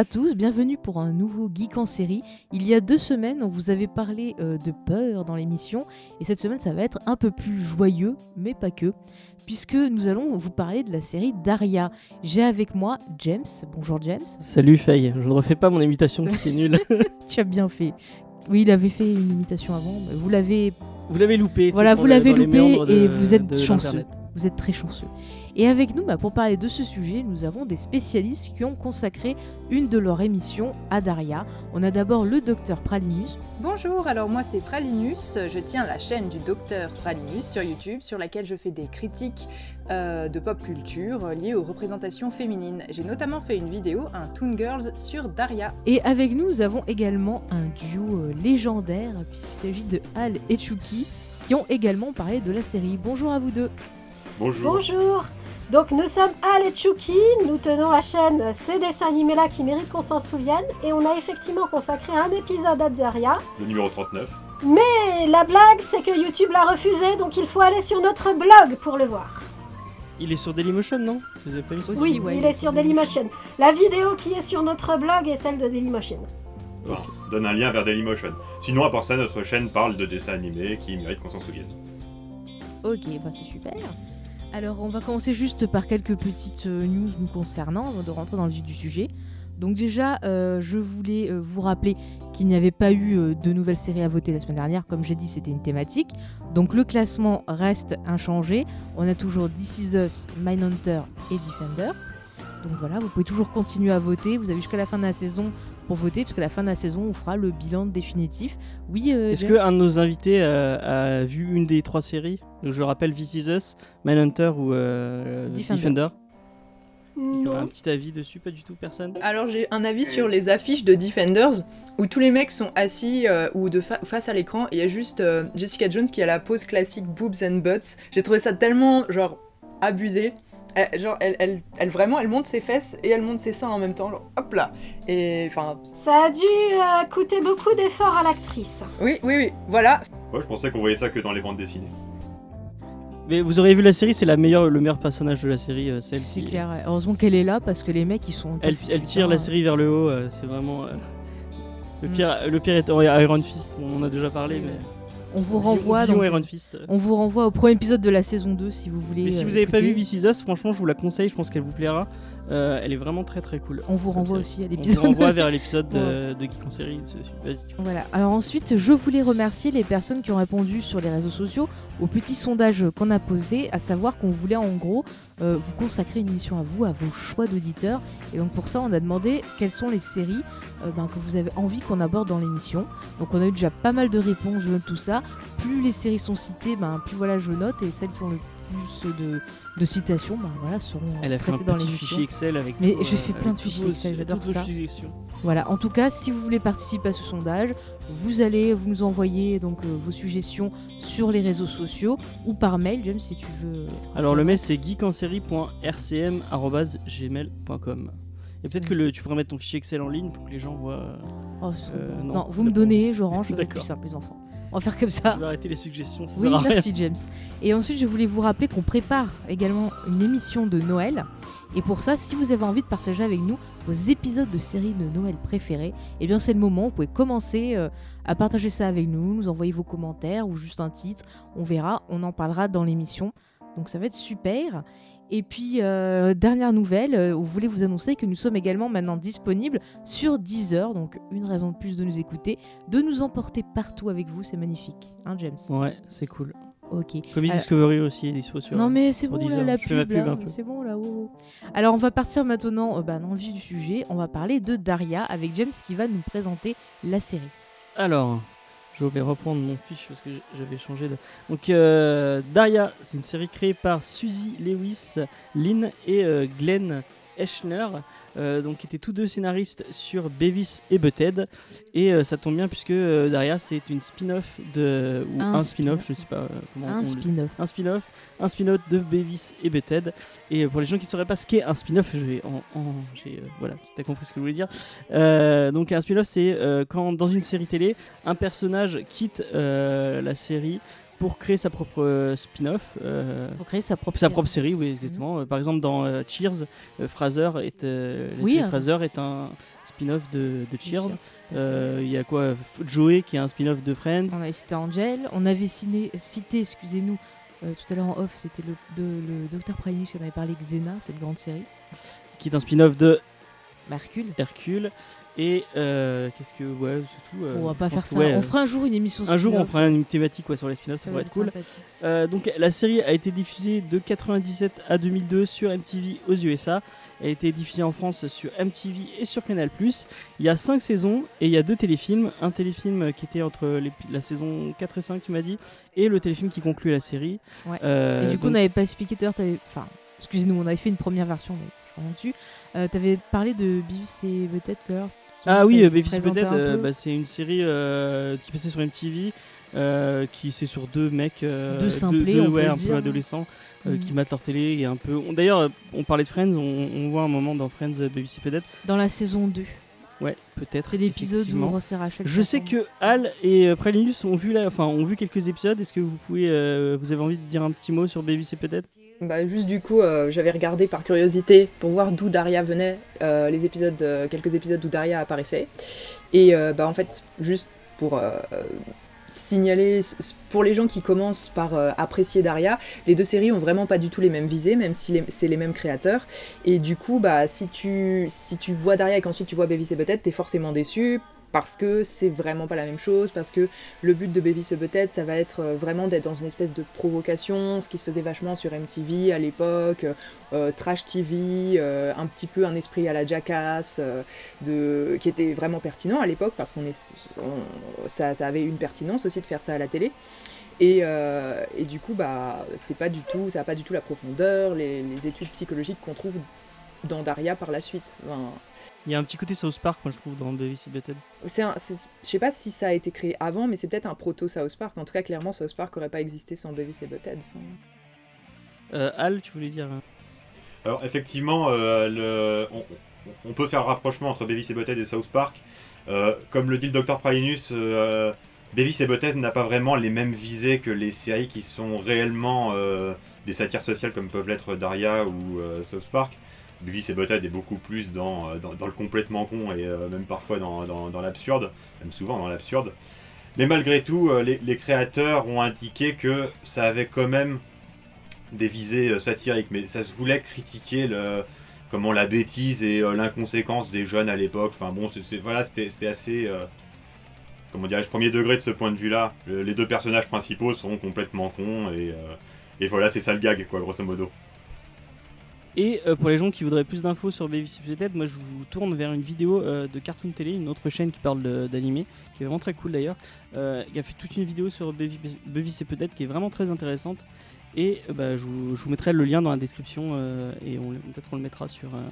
Bonjour à tous, bienvenue pour un nouveau Geek en série. Il y a deux semaines, on vous avait parlé euh, de peur dans l'émission, et cette semaine, ça va être un peu plus joyeux, mais pas que, puisque nous allons vous parler de la série Daria. J'ai avec moi James. Bonjour James. Salut Faye, je ne refais pas mon imitation qui est nulle. tu as bien fait. Oui, il avait fait une imitation avant, mais vous l'avez. Vous l'avez loupé. Voilà, vous l'avez loupé de, et vous êtes chanceux. Vous êtes très chanceux. Et avec nous, bah, pour parler de ce sujet, nous avons des spécialistes qui ont consacré une de leurs émissions à Daria. On a d'abord le docteur Pralinus. Bonjour, alors moi c'est Pralinus, je tiens la chaîne du docteur Pralinus sur YouTube sur laquelle je fais des critiques euh, de pop culture euh, liées aux représentations féminines. J'ai notamment fait une vidéo, un Toon Girls sur Daria. Et avec nous, nous avons également un duo euh, légendaire, puisqu'il s'agit de Al et Chucky, qui ont également parlé de la série. Bonjour à vous deux. Bonjour. Bonjour Donc nous sommes Al et Chucky, nous tenons la chaîne Ces dessins animés là qui méritent qu'on s'en souvienne et on a effectivement consacré un épisode à Daria. Le numéro 39. Et la blague c'est que YouTube l'a refusé donc il faut aller sur notre blog pour le voir. Il est sur Dailymotion, non? Vous avez pas vu ça Aussi, Oui, ouais, il est sur Dailymotion. La vidéo qui est sur notre blog est celle de Dailymotion. Bon, donne un lien vers Dailymotion. Sinon, à part ça, notre chaîne parle de dessins animés qui méritent qu'on s'en souvienne. Ok, bah c'est super. Alors on va commencer juste par quelques petites euh, news nous concernant avant de rentrer dans le vif du sujet. Donc déjà, euh, je voulais euh, vous rappeler qu'il n'y avait pas eu de nouvelles séries à voter la semaine dernière. Comme j'ai dit, c'était une thématique. Donc le classement reste inchangé. On a toujours This Is Us, Mindhunter et Defender. Donc voilà, vous pouvez toujours continuer à voter. Vous avez jusqu'à la fin de la saison pour voter, parce qu'à la fin de la saison, on fera le bilan définitif. Oui, euh, Est-ce qu'un de nos invités euh, a vu une des trois séries? Donc, Je rappelle This Is Us, Mindhunter ou euh, Defender. Defender. Il y aurait un Non. petit avis dessus, pas du tout, personne? Alors j'ai un avis sur les affiches de Defenders où tous les mecs sont assis euh, ou de fa- face à l'écran et il y a juste euh, Jessica Jones qui a la pose classique boobs and butts. J'ai trouvé ça tellement genre abusé. Elle- genre elle, elle, elle vraiment elle monte ses fesses et elle monte ses seins en même temps genre hop là et enfin Ça a dû euh, coûter beaucoup d'efforts à l'actrice. oui oui oui voilà Moi, je pensais qu'on voyait ça que dans les bandes dessinées. Mais vous auriez vu la série, c'est la meilleure, le meilleur personnage de la série, euh, celle C'est qui... clair. ouais. Heureusement qu'elle est là parce que les mecs ils sont. Elle, tire la hein. série vers le haut, euh, c'est vraiment... euh, Le Mm. pire, le pire étant Iron Fist, on en a déjà parlé, Oui, mais... On vous renvoie. Donc, Iron Fist. On vous renvoie au premier épisode de la saison 2 si vous voulez. Mais si euh, vous avez pas vu. This Is Us, franchement, je vous la conseille, je pense qu'elle vous plaira. Euh, elle est vraiment très très cool. On vous renvoie aussi à On l'épisode. vous renvoie vers l'épisode de, de Geek en série. Voilà. Alors ensuite, je voulais remercier les personnes qui ont répondu sur les réseaux sociaux au petit sondage qu'on a posé, à savoir qu'on voulait en gros euh, vous consacrer une émission à vous, à vos choix d'auditeurs. Et donc pour ça, on a demandé quelles sont les séries euh, ben, que vous avez envie qu'on aborde dans l'émission. Donc on a eu déjà pas mal de réponses, je note tout ça. Plus les séries sont citées, ben, plus voilà, je note. Et celles qui ont le plus de, de citations, ben, voilà, seront Elle a fait un traitées dans petit fichier Excel avec. Mais j'ai euh, fait avec plein de fichiers Excel, j'adore ça. suggestions. Voilà, en tout cas, si vous voulez participer à ce sondage, vous allez vous nous envoyer donc euh, vos suggestions sur les réseaux sociaux ou par mail, James, si tu veux. Alors le mail c'est geekenserie.rcm.gmail.com. Et peut-être que le, tu pourrais mettre ton fichier Excel en ligne pour que les gens voient. euh, Oh, Euh, bon. non, non, vous me donnez, je range, c'est plus simple, les enfants. On va faire comme ça. Tu vas arrêter les suggestions, ça Oui, sert à rien. merci James. Et ensuite, je voulais vous rappeler qu'on prépare également une émission de Noël. Et pour ça, si vous avez envie de partager avec nous vos épisodes de séries de Noël préférés, eh bien c'est le moment. Vous pouvez commencer euh, à partager ça avec nous, nous envoyer vos commentaires ou juste un titre. On verra, on en parlera dans l'émission. Donc ça va être super. Et puis, euh, dernière nouvelle, euh, on voulait vous annoncer que nous sommes également maintenant disponibles sur Deezer. Donc une raison de plus de nous écouter, de nous emporter partout avec vous. C'est magnifique, hein James Ouais, c'est cool. Ok. Comics Euh, Discovery aussi est dispo sur. Non mais c'est bon là, la pub, là, c'est bon là. oh, oh. Alors on va partir maintenant euh, bah, dans le vif du sujet. On va parler de Daria avec James qui va nous présenter la série. Alors, je vais reprendre mon fiche parce que j'avais changé de. Donc, euh, Daria, c'est une série créée par Suzy Lewis, Lynn et euh, Glenn Eschner, euh, donc qui étaient tous deux scénaristes sur Beavis et Butthead. Et euh, ça tombe bien puisque euh, Daria, c'est une spin-off de ou Un un, spin-off, je sais pas comment Un spin-off. un spin-off, un spin-off de Beavis et Butthead. Et pour les gens qui ne sauraient pas ce qu'est un spin-off, je vais en, en- j'ai, voilà, tu as compris ce que je voulais dire. Donc un spin-off, c'est quand dans une série télé, un personnage quitte la série pour créer sa propre euh, spin-off. euh, Pour créer sa propre sa série. propre série, oui, exactement. Euh, Par exemple, dans Cheers, Fraser est, Oui. Fraser est un spin-off de, de Cheers. Euh, Il y a quoi Joey qui est un spin-off de Friends. On avait cité Angel, on avait ciné- cité, excusez-nous, euh, tout à l'heure en off, c'était le, de, le Docteur Primus qui en avait parlé, Xena, cette grande série. qui est un spin-off de Mercule. Hercule. Et euh, qu'est-ce que. Ouais, c'est tout. euh, on va pas faire ça. que, ouais, on fera un jour une émission un jour, on fera une thématique ouais, sur les spin-offs, ça, Ça pourrait va être cool. Euh, donc la série a été diffusée de 97 à 2002 sur MTV aux USA. Elle a été diffusée en France sur MTV et sur Canal+. Il y a 5 saisons et il y a deux téléfilms. Un téléfilm qui était entre les- la saison 4 et 5, tu m'as dit, et le téléfilm qui conclut la série. Ouais. Euh, Et du coup, donc- on n'avait pas expliqué tout à l'heure, enfin, excusez-nous, on avait fait une première version, mais je reviens dessus. Euh, T'avais parlé de Beavis et l'heure. Ah oui, euh, Beavis Butthead, un euh, bah, c'est une série euh, qui passait sur MTV, euh, qui c'est sur deux mecs, euh, Deux simplés, ouais, le un dire. peu adolescents, euh, qui matent leur télé et un peu. D'ailleurs, on parlait de Friends, on, on voit un moment dans Friends et Butthead. Dans la saison 2. Ouais, peut-être. C'est l'épisode où. Ross et Rachel. Je sais que Al et Pralinus ont vu, la, enfin, ont vu quelques épisodes. Est-ce que vous pouvez, vous avez envie de dire un petit mot sur et Butthead Bah, juste du coup, euh, j'avais regardé par curiosité pour voir d'où Daria venait, euh, les épisodes, euh, quelques épisodes où Daria apparaissait. Et bah, en fait, juste pour signaler, pour les gens qui commencent par apprécier Daria, les deux séries ont vraiment pas du tout les mêmes visées, même si c'est les mêmes créateurs. Et du coup, bah, si, tu, si tu vois Daria et qu'ensuite tu vois Beavis et Butthead, t'es forcément déçu. Parce que c'est vraiment pas la même chose, parce que le but de et Butthead, ça va être euh, vraiment d'être dans une espèce de provocation, ce qui se faisait vachement sur MTV à l'époque, euh, trash TV, euh, un petit peu un esprit à la Jackass, euh, de, qui était vraiment pertinent à l'époque parce qu'on est, on- ça, avait une pertinence aussi de faire ça à la télé. Et, euh, du coup, bah, c'est pas du tout, ça n'a pas du tout la profondeur, les, études psychologiques qu'on trouve dans Daria par la suite. Il y a un petit côté South Park, moi je trouve, dans et Butthead. c'est je sais pas si ça a été créé avant, mais c'est peut-être un proto South Park. En tout cas, clairement, South Park aurait pas existé sans et Butthead. Enfin, Euh, Al, tu voulais dire hein? Alors effectivement, euh, le- on, on peut faire le rapprochement entre et Butthead et South Park. Euh, comme le dit le Dr Pralinus, euh, Beavis et Butthead n'a pas vraiment les mêmes visées que les séries qui sont réellement euh, des satires sociales comme peuvent l'être Daria ou euh, South Park. Beavis et Butthead est beaucoup plus dans, euh, dans, le complètement con et euh, même parfois dans, l'absurde, même souvent dans l'absurde. Mais malgré tout, euh, les, créateurs ont indiqué que ça avait quand même des visées satiriques, mais ça se voulait critiquer le, comment la bêtise et l'inconséquence des jeunes à l'époque. Enfin bon, voilà, c'était, assez, comment dirais-je, premier degré de ce point de vue-là. Le- les deux personnages principaux sont complètement cons et, et voilà, c'est ça le gag, quoi, grosso modo. Et euh, pour les gens qui voudraient plus d'infos sur et Butthead, moi je vous tourne vers une vidéo euh, de Cartoon Télé, une autre chaîne qui parle d'animé, qui est vraiment très cool d'ailleurs. Euh, il a fait toute une vidéo sur et Butthead qui est vraiment très intéressante. Et euh, bah, je, vous, je vous mettrai le lien dans la description euh, et on, peut-être qu'on le mettra sur, euh,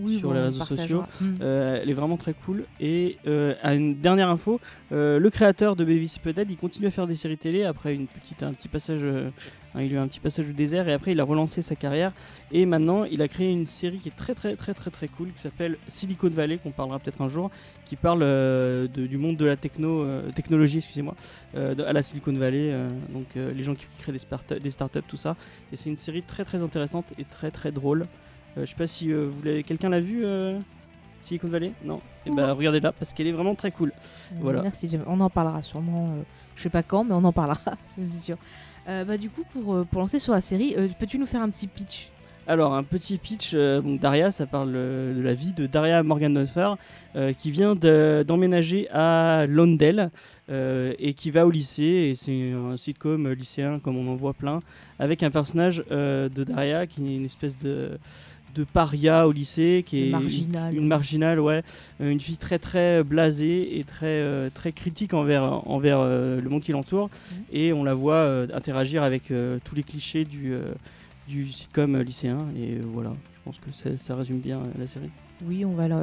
Oui, sur bon, les réseaux sociaux. Mm. Euh, elle est vraiment très cool. Et euh, à une dernière info, euh, le créateur de et Butthead, il continue à faire des séries télé après une petite, un petit passage, hein, il a eu un petit passage au désert et après il a relancé sa carrière. Et maintenant, il a créé une série qui est très très très très très cool qui s'appelle Silicon Valley, qu'on parlera peut-être un jour, qui parle de- du monde de la techno, euh, technologie, excusez-moi, à la Silicon Valley. donc les gens qui créent des, startups- des startups, tout ça. Et c'est une série très très intéressante et très très drôle. Euh, je sais pas si euh, vous l'avez- quelqu'un l'a vu. euh, Silicon Valley? Non Et bah regardez-la parce qu'elle est vraiment très cool. Voilà. Merci, James. On en parlera sûrement. je sais pas quand, mais on en parlera, c'est sûr. Bah, du coup, pour, pour lancer sur la série, peux-tu nous faire un petit pitch? Alors, un petit pitch. euh, Daria, ça parle euh, de la vie de Daria Morgenhofer, euh, qui vient de- d'emménager à Londell euh, et qui va au lycée. Et c'est un sitcom lycéen, comme on en voit plein, avec un personnage de Daria qui est une espèce de, de paria au lycée, qui est marginale. une marginale, ouais, Euh, une fille très très blasée et très euh, très critique envers envers euh, le monde qui l'entoure. Mhm. Et on la voit euh, interagir avec euh, tous les clichés du euh, du sitcom euh, lycéen. Et euh, voilà, je pense que ça, ça résume bien euh, la série. Oui, on va la...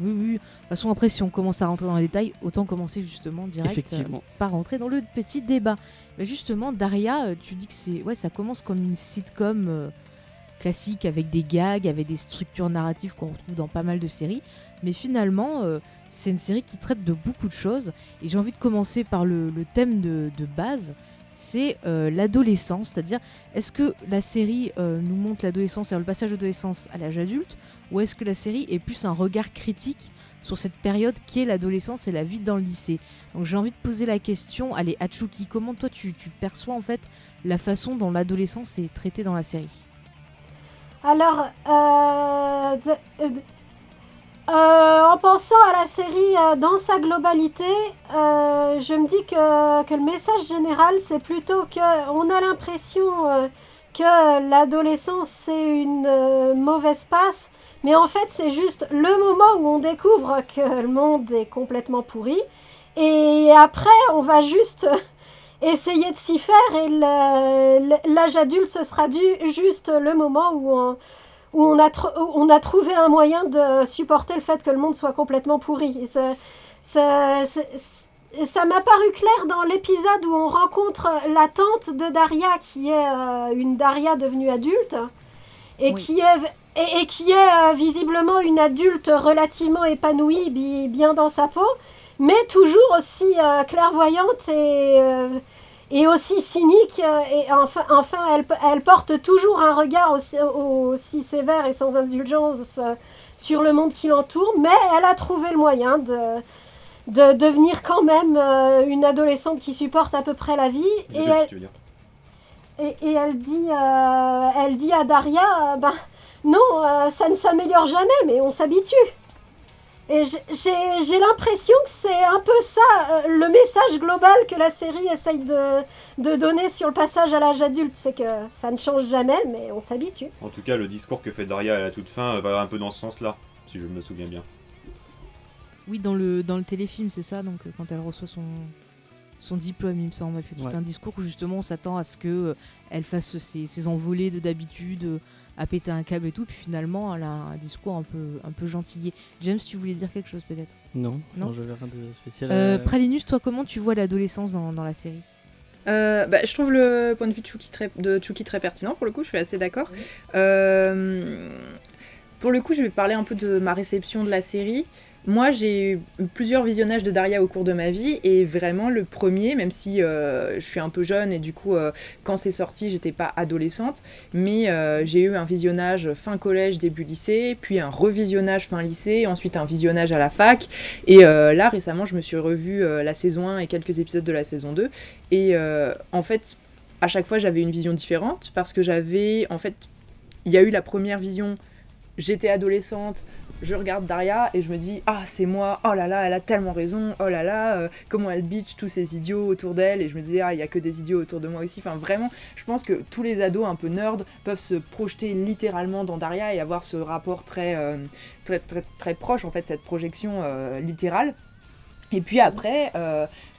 Oui, oui. De toute façon, après, si on commence à rentrer dans les détails, autant commencer justement direct. Euh, pas rentrer dans le petit débat. Mais justement, Daria, euh, tu dis que c'est... Ouais, ça commence comme une sitcom euh, classique avec des gags, avec des structures narratives qu'on retrouve dans pas mal de séries. Mais finalement, euh, c'est une série qui traite de beaucoup de choses. Et j'ai envie de commencer par le, thème de, de base. C'est euh, l'adolescence, c'est-à-dire est-ce que la série euh, nous montre l'adolescence et le passage d'adolescence à l'âge adulte, ou est-ce que la série est plus un regard critique sur cette période qui est l'adolescence et la vie dans le lycée? Donc j'ai envie de poser la question, allez Hachuki, comment toi tu perçois en fait la façon dont l'adolescence est traitée dans la série? Alors, euh, euh, euh, en pensant à la série euh, dans sa globalité, euh, je me dis que, que le message général, c'est plutôt que on a l'impression que l'adolescence, c'est une mauvaise passe, mais en fait, c'est juste le moment où on découvre que le monde est complètement pourri, et après, on va juste essayer de s'y faire, et l'âge adulte, ce sera juste le moment où on où on a, où on a trouvé un moyen de supporter le fait que le monde soit complètement pourri. Et ça ça- ça m'a paru clair dans l'épisode où on rencontre la tante de Daria, qui est euh, une Daria devenue adulte, et Oui. qui est, et, et qui est euh, visiblement une adulte relativement épanouie, bi- bien dans sa peau, mais toujours aussi euh, clairvoyante et, euh, et aussi cynique. euh, et enfin, enfin elle, elle porte toujours un regard aussi, aussi sévère et sans indulgence sur le monde qui l'entoure, mais elle a trouvé le moyen de, de devenir quand même une adolescente qui supporte à peu près la vie. Et elle, tu veux dire. et, et elle, dit, elle dit à Daria, ben, non, ça ne s'améliore jamais, mais on s'habitue. Et j'ai- l'impression que c'est un peu ça, euh, le message global que la série essaye de, de donner sur le passage à l'âge adulte. C'est que ça ne change jamais, mais on s'habitue. En tout cas, le discours que fait Daria à la toute fin euh, va un peu dans ce sens-là, si je me souviens bien. Oui, dans le, dans le téléfilm, c'est ça, donc euh, quand elle reçoit son, son diplôme, il me semble, elle fait tout Ouais. un discours où justement on s'attend à ce que euh, elle fasse ses, ses envolées de d'habitude, euh, à péter un câble et tout, puis finalement elle a un discours un peu, un peu gentillé. James, tu voulais dire quelque chose peut-être? Non, Non. je rien de spécial. euh, euh, Pralinus, toi comment tu vois l'adolescence dans, dans la série? Euh, bah, je trouve le point de vue de Chucky très, de Chucky très pertinent, pour le coup, je suis assez d'accord. Euh, pour le coup, je vais parler un peu de ma réception de la série. Moi, j'ai eu plusieurs visionnages de Daria au cours de ma vie, et vraiment le premier, même si euh, je suis un peu jeune, et du coup, euh, quand c'est sorti, j'étais pas adolescente, mais euh, j'ai eu un visionnage fin collège, début lycée, puis un revisionnage fin lycée, ensuite un visionnage à la fac, et là, récemment, je me suis revu euh, la saison 1 et quelques épisodes de la saison 2, et en fait, à chaque fois, j'avais une vision différente parce que j'avais, en fait, il y a eu la première vision, j'étais adolescente, je regarde Daria et je me dis, ah, c'est moi, oh là là, elle a tellement raison, oh là là, euh, comment elle bitch tous ces idiots autour d'elle, et je me disais, ah, il y a que des idiots autour de moi aussi. Enfin, vraiment, je pense que tous les ados un peu nerds peuvent se projeter littéralement dans Daria et avoir ce rapport très, euh, très, très, très proche, en fait, cette projection euh, littérale. Et puis après,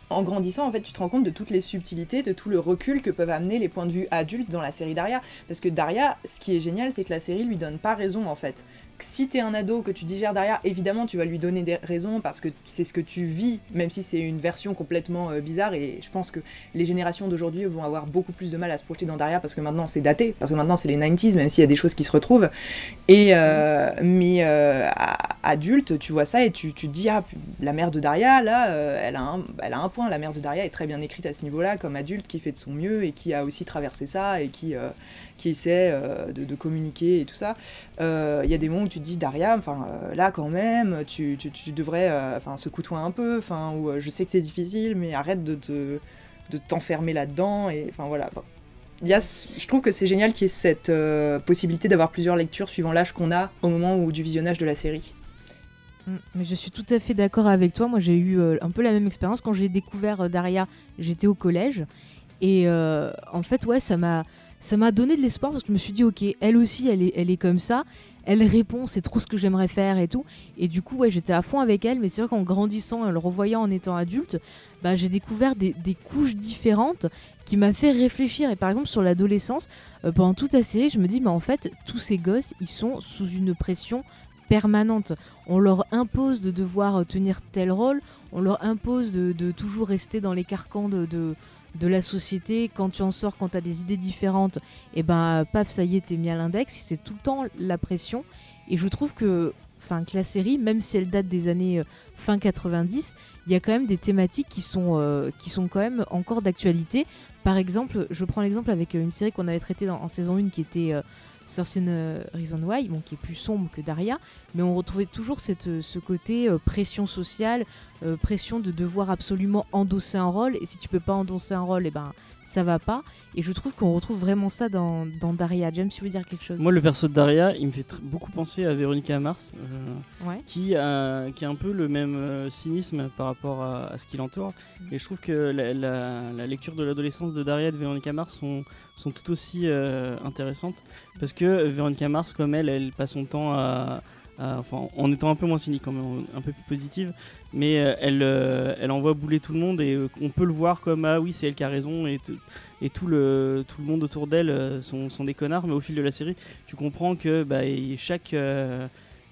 en grandissant, en fait, tu te rends compte de toutes les subtilités, de tout le recul que peuvent amener les points de vue adultes dans la série Daria. Parce que Daria, ce qui est génial, c'est que la série lui donne pas raison, en fait. Si t'es un ado, que tu digères Daria, évidemment, tu vas lui donner des raisons parce que c'est ce que tu vis, même si c'est une version complètement euh, bizarre. Et je pense que les générations d'aujourd'hui vont avoir beaucoup plus de mal à se projeter dans Daria parce que maintenant c'est daté, parce que maintenant c'est les 90s, même s'il y a des choses qui se retrouvent. Et euh, mais euh, adulte, tu vois ça et tu, te dis ah la mère de Daria là, elle a un, elle a un point. La mère de Daria est très bien écrite à ce niveau-là comme adulte qui fait de son mieux et qui a aussi traversé ça et qui qui essaie euh, de, communiquer et tout ça. Euh, Il y a des moments où tu te dis Daria, enfin euh, là quand même, tu, tu, devrais, enfin secoue-toi un peu, enfin ou je sais que c'est difficile, mais arrête de te de t'enfermer là-dedans et enfin voilà. Bon. Y a, je trouve que c'est génial qu'il y ait cette possibilité d'avoir plusieurs lectures suivant l'âge qu'on a au moment où, du visionnage de la série. Mm, Mais je suis tout à fait d'accord avec toi. Moi, j'ai eu un peu la même expérience quand j'ai découvert Daria. J'étais au collège et en fait, ouais, ça m'a ça m'a donné de l'espoir parce que je me suis dit, ok, elle aussi, elle est, elle est comme ça. Elle répond, c'est trop ce que j'aimerais faire et tout. Et du coup, ouais, j'étais à fond avec elle. Mais c'est vrai qu'en grandissant, en le revoyant en étant adulte, bah, j'ai découvert des, couches différentes qui m'a fait réfléchir. Et par exemple, sur l'adolescence, euh, pendant toute la série, je me dis, mais en fait, tous ces gosses, ils sont sous une pression permanente. On leur impose de devoir euh, tenir tel rôle, on leur impose de, toujours rester dans les carcans de, de la société. Quand tu en sors, quand tu as des idées différentes, et ben paf, ça y est, t'es mis à l'index. C'est tout le temps la pression. Et je trouve que, que la série, même si elle date des années euh, fin 90, il y a quand même des thématiques qui sont, euh, qui sont quand même encore d'actualité. Par exemple, je prends l'exemple avec euh, une série qu'on avait traitée en saison 1 qui était Cersei euh, Reason Why, bon, qui est plus sombre que Daria, mais on retrouvait toujours cette, euh, ce côté euh, pression sociale, pression de devoir absolument endosser un rôle, et si tu peux pas endosser un rôle, et ben ça va pas. Et je trouve qu'on retrouve vraiment ça dans, dans Daria. James, tu veux dire quelque chose? Moi, le perso de Daria, il me fait beaucoup penser à Véronica Mars, euh, Ouais. qui, a, qui a un peu le même euh, cynisme par rapport à, à ce qui l'entoure. Et je trouve que la, la- la lecture de l'adolescence de Daria et de Véronica Mars sont, sont tout aussi euh, intéressantes. Parce que Véronica Mars, comme elle, elle passe son temps à. à- enfin, en étant un peu moins cynique, quand même, un peu plus positive, mais euh, elle, euh, elle envoie bouler tout le monde et euh, on peut le voir comme ah oui, c'est elle qui a raison et, et tout, le, tout le monde autour d'elle sont, sont des connards, mais au fil de la série, tu comprends que bah, chaque,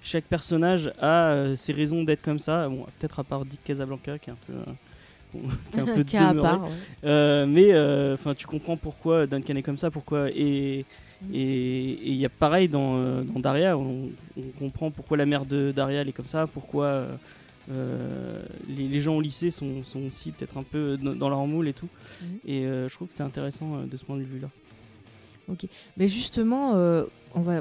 chaque personnage a ses raisons d'être comme ça. Bon, peut-être à part Dick Casablanca qui est un peu. qui est un peu demeuré. part. ouais. Mais enfin, tu comprends pourquoi Duncan est comme ça, pourquoi et et il y a pareil dans, dans Daria, on, on comprend pourquoi la mère de Daria elle est comme ça, pourquoi les, les gens au lycée sont, sont aussi peut-être un peu dans, leur moule et tout. Mhm. Et euh, je trouve que c'est intéressant euh, de ce point de vue-là. Mais justement, euh, on va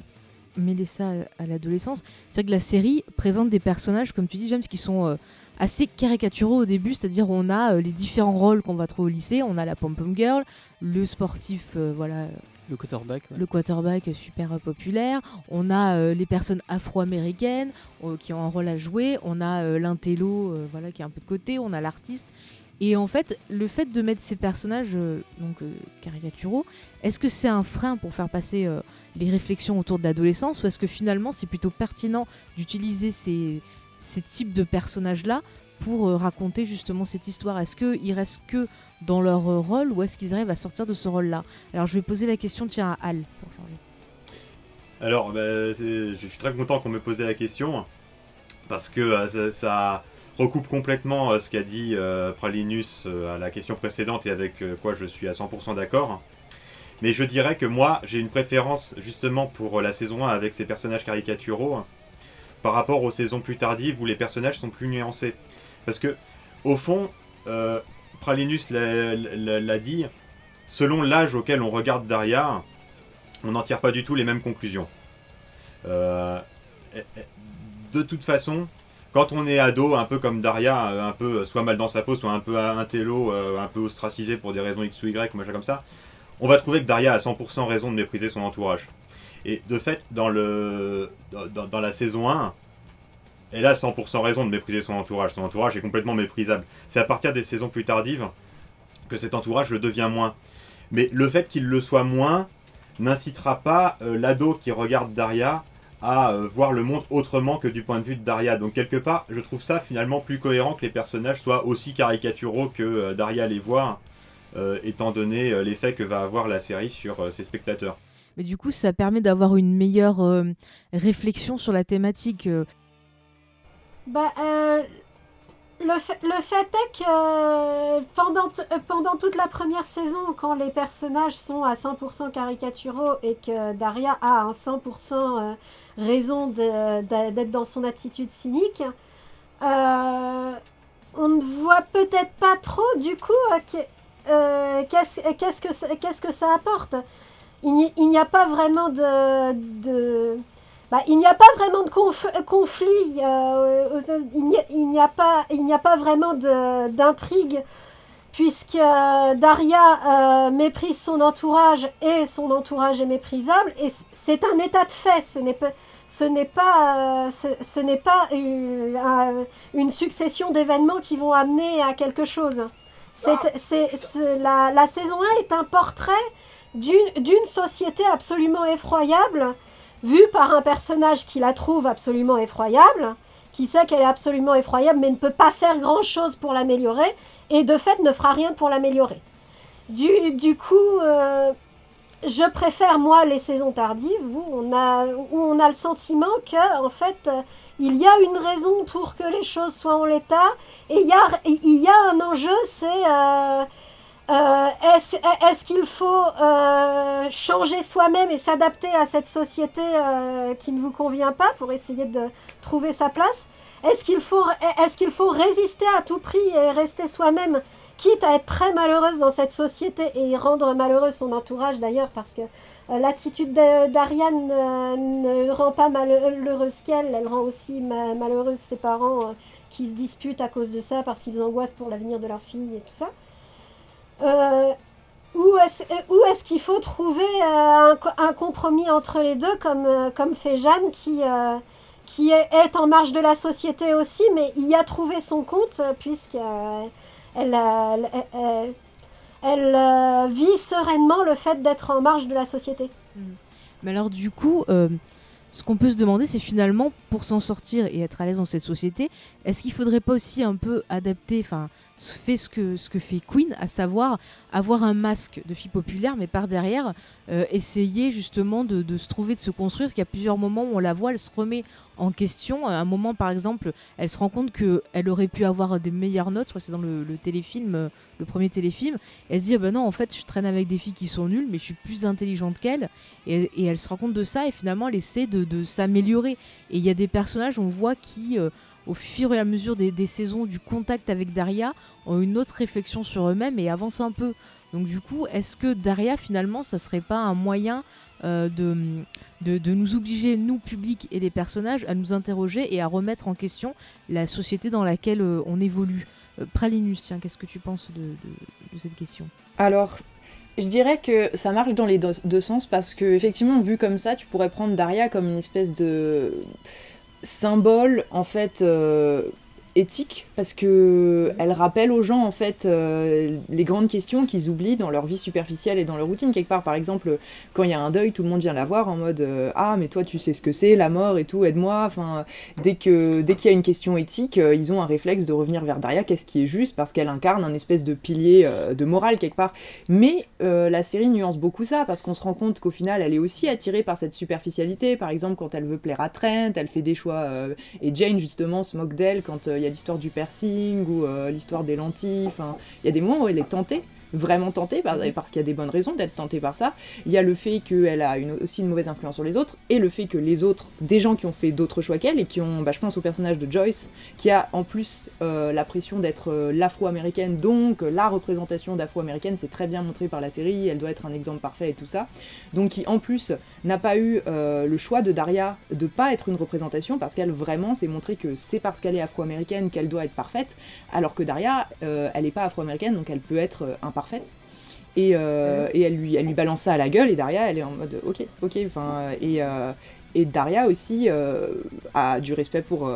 mêler ça à, à l'adolescence. C'est vrai que la série présente des personnages, comme tu dis, James, qui sont euh, assez caricaturaux au début, c'est-à-dire on a euh, les différents rôles qu'on va trouver au lycée. On a la pom-pom girl, le sportif, euh, voilà, Le quarterback. ouais. le quarterback super populaire. On a euh, les personnes afro-américaines euh, qui ont un rôle à jouer. On a euh, l'intello, voilà, qui est un peu de côté. On a l'artiste. Et en fait, le fait de mettre ces personnages donc caricaturaux, est-ce que c'est un frein pour faire passer les réflexions autour de l'adolescence ou est-ce que finalement c'est plutôt pertinent d'utiliser ces, ces types de personnages-là pour euh, raconter justement cette histoire Est-ce qu'ils restent que dans leur euh, rôle ou est-ce qu'ils arrivent à sortir de ce rôle-là? Alors je vais poser la question tiens à Al. Alors, bah, je suis très content qu'on me posait la question parce que euh, ça, recoupe complètement ce qu'a dit euh, Pralinus à la question précédente et avec quoi je suis à 100% d'accord. Mais je dirais que moi, j'ai une préférence justement pour la saison 1 avec ces personnages caricaturaux par rapport aux saisons plus tardives où les personnages sont plus nuancés. Parce que, au fond, euh, Pralinus l'a- dit, selon l'âge auquel on regarde Daria, on n'en tire pas du tout les mêmes conclusions. Euh, de toute façon, quand on est ado, un peu comme Daria, euh, soit mal dans sa peau, soit un peu un un peu ostracisé pour des raisons X ou Y, ou machin comme ça, on va trouver que Daria a 100% raison de mépriser son entourage. Et de fait, dans, le, dans- la saison 1, elle a 100% raison de mépriser son entourage. Son entourage est complètement méprisable. C'est à partir des saisons plus tardives que cet entourage le devient moins. Mais le fait qu'il le soit moins n'incitera pas euh, l'ado qui regarde Daria à euh, voir le monde autrement que du point de vue de Daria. Donc quelque part, je trouve ça finalement plus cohérent que les personnages soient aussi caricaturaux que euh, Daria les voit, étant donné l'effet que va avoir la série sur ses spectateurs. Mais du coup, ça permet d'avoir une meilleure euh, réflexion sur la thématique. euh. Bah, euh, le, fait, est que pendant, pendant toute la première saison, quand les personnages sont à 100% caricaturaux et que Daria a un 100% euh, raison d'être dans son attitude cynique, on ne voit peut-être pas trop du coup que- qu'est-ce qu'est-ce que ça apporte. Il n'y a pas vraiment de... de bah, il n'y a pas vraiment de conf- conflit, euh, il n'y a- pas, il n'y a pas vraiment d'intrigue, puisque euh, Daria euh, méprise son entourage et son entourage est méprisable, et c'est un état de fait, ce n'est pas, ce n'est pas, euh, ce, pas une, un- une succession d'événements qui vont amener à quelque chose. C'est- la, la saison 1 est un portrait d'une, société absolument effroyable, vue par un personnage qui la trouve absolument effroyable, qui sait qu'elle est absolument effroyable, mais ne peut pas faire grand-chose pour l'améliorer, et de fait ne fera rien pour l'améliorer. Du, du coup, euh, je préfère, moi, les saisons tardives, où on a, où on a le sentiment que, en fait, il y a une raison pour que les choses soient en l'état, et il y a, y a un enjeu, c'est... euh, euh, est-ce qu'il faut euh, changer soi-même et s'adapter à cette société euh, qui ne vous convient pas pour essayer de trouver sa place? Est-ce qu'il faut, est qu'il faut résister à tout prix et rester soi-même quitte à être très malheureuse dans cette société et rendre malheureuse son entourage d'ailleurs, parce que l'attitude d'Ariane ne rend pas malheureuse qu'elle, elle rend aussi malheureuse ses parents qui se disputent à cause de ça, parce qu'ils angoissent pour l'avenir de leur fille et tout ça? Où est-ce qu'il faut trouver un, compromis entre les deux, comme, comme fait Jeanne, qui, est, en marge de la société aussi, mais y a trouvé son compte, puisqu'elle elle, euh, vit sereinement le fait d'être en marge de la société. Mm. Mais alors du coup, euh, ce qu'on peut se demander, c'est finalement, pour s'en sortir et être à l'aise dans cette société, est-ce qu'il faudrait pas aussi un peu adapter, enfin, fait ce que, ce que fait Queen, à savoir avoir un masque de fille populaire, mais par derrière, euh, essayer justement de, se trouver, de se construire, parce qu'il y a plusieurs moments où on la voit, elle se remet en question. À un moment, par exemple, elle se rend compte qu'elle aurait pu avoir des meilleures notes, je crois que c'est dans le, téléfilm, euh, le premier téléfilm. Elle se dit, ah ben non, en fait, je traîne avec des filles qui sont nulles, mais je suis plus intelligente qu'elles. Et, elle se rend compte de ça, et finalement, elle essaie de, s'améliorer. Et il y a des personnages, on voit, qui... Euh, au fur et à mesure des, saisons, du contact avec Daria, ont une autre réflexion sur eux-mêmes et avancent un peu. Donc du coup, est-ce que Daria, finalement, ça serait pas un moyen euh, de, nous obliger, nous, publics et les personnages, à nous interroger et à remettre en question la société dans laquelle euh, on évolue? Euh, Pralinus, tiens, qu'est-ce que tu penses de, cette question? Alors, je dirais que ça marche dans les deux sens parce que, effectivement, vu comme ça, tu pourrais prendre Daria comme une espèce de symbole en fait euh, éthique parce que elle rappelle aux gens en fait euh, les grandes questions qu'ils oublient dans leur vie superficielle et dans leur routine. Quelque part par exemple quand il y a un deuil tout le monde vient la voir en mode euh, ah mais toi tu sais ce que c'est la mort et tout aide-moi. Enfin dès que dès qu'il y a une question éthique euh, ils ont un réflexe de revenir vers Daria qu'est-ce qui est juste parce qu'elle incarne un espèce de pilier de morale quelque part. Mais la série nuance beaucoup ça parce qu'on se rend compte qu'au final elle est aussi attirée par cette superficialité. Par exemple quand elle veut plaire à Trent elle fait des choix et Jane justement se moque d'elle quand il y a l'histoire du piercing ou euh, l'histoire des lentilles. Il y a des moments où elle est tentée vraiment tentée, parce qu'il y a des bonnes raisons d'être tentée par ça. Il y a le fait qu'elle a une, aussi une mauvaise influence sur les autres, et le fait que les autres, des gens qui ont fait d'autres choix qu'elle, et qui ont, bah, je pense au personnage de Joyce, qui a en plus euh, la pression d'être euh, l'afro-américaine, donc euh, la représentation d'afro-américaine, c'est très bien montré par la série, elle doit être un exemple parfait et tout ça. Donc qui en plus n'a pas eu le choix de Daria de pas être une représentation, parce qu'elle vraiment s'est montré que c'est parce qu'elle est afro-américaine qu'elle doit être parfaite, alors que Daria, elle n'est pas afro-américaine, donc elle peut être imparfaite parfaite. Et, euh, et, elle, lui, elle lui balance ça à la gueule et Daria elle est en mode ok ok enfin et, euh, et Daria aussi euh, a du respect pour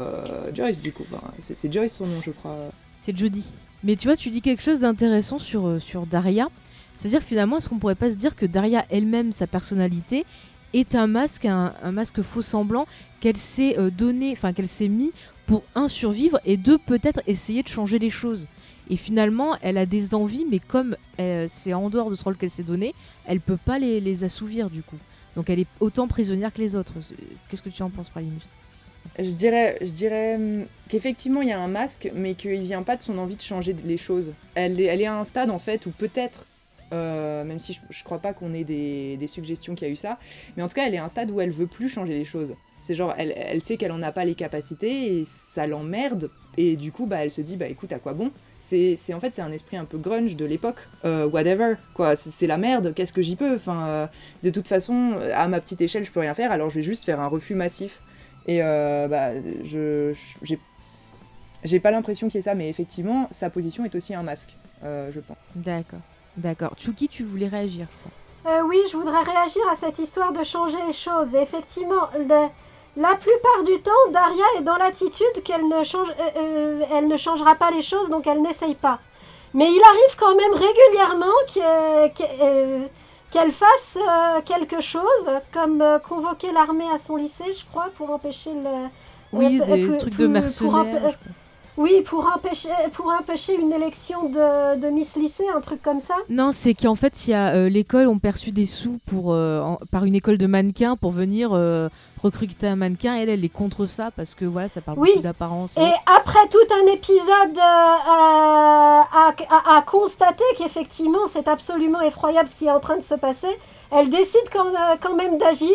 Joyce du coup. C'est Joyce son nom je crois. C'est Jodie mais tu vois tu dis quelque chose d'intéressant sur, sur Daria. C'est-à-dire finalement est-ce qu'on pourrait pas se dire que Daria elle-même sa personnalité est un masque un, un masque faux semblant qu'elle s'est donné enfin qu'elle s'est mis pour un survivre et deux peut-être essayer de changer les choses? Et finalement, elle a des envies, mais comme euh, c'est en dehors de ce rôle qu'elle s'est donné, elle peut pas les, assouvir du coup. Donc elle est autant prisonnière que les autres. Qu'est-ce que tu en penses, Praline? Je dirais, hum, qu'effectivement il y a un masque, mais qu'il vient pas de son envie de changer les choses. Elle est, elle à un stade en fait où peut-être, euh, même si je, crois pas qu'on ait des, des suggestions qu'il y a eu ça, mais en tout cas elle est à un stade où elle veut plus changer les choses. C'est genre, elle, elle sait qu'elle en a pas les capacités et ça l'emmerde. Et du coup, bah, elle se dit, bah écoute, à quoi bon? C'est en fait c'est un esprit un peu grunge de l'époque. Euh, whatever quoi. C'est la merde qu'est-ce que j'y peux? Enfin euh, de toute façon à ma petite échelle je peux rien faire alors je vais juste faire un refus massif. Et euh, bah je j'ai pas l'impression qu'il y ait ça mais effectivement sa position est aussi un masque je pense. D'accord. D'accord. Chucky tu voulais réagir je crois. Oui je voudrais réagir à cette histoire de changer les choses. Effectivement le la plupart du temps, Daria est dans l'attitude qu'elle ne, change, euh, euh, elle ne changera pas les choses, donc elle n'essaye pas. Mais il arrive quand même régulièrement euh, qu'elle fasse quelque chose, comme convoquer l'armée à son lycée, je crois, pour empêcher le... Oui, des trucs de mercenaires. Oui, pour empêcher, pour empêcher une élection de, de Miss Lycée, un truc comme ça Non, c'est qu'en fait, il y a euh, l'école ont perçu des sous pour, euh, par une école de mannequins pour venir euh, recruter un mannequin. Elle, elle est contre ça parce que voilà, ça parle beaucoup d'apparence. Et après tout un épisode à, à, constater qu'effectivement, c'est absolument effroyable ce qui est en train de se passer, elle décide quand, quand même d'agir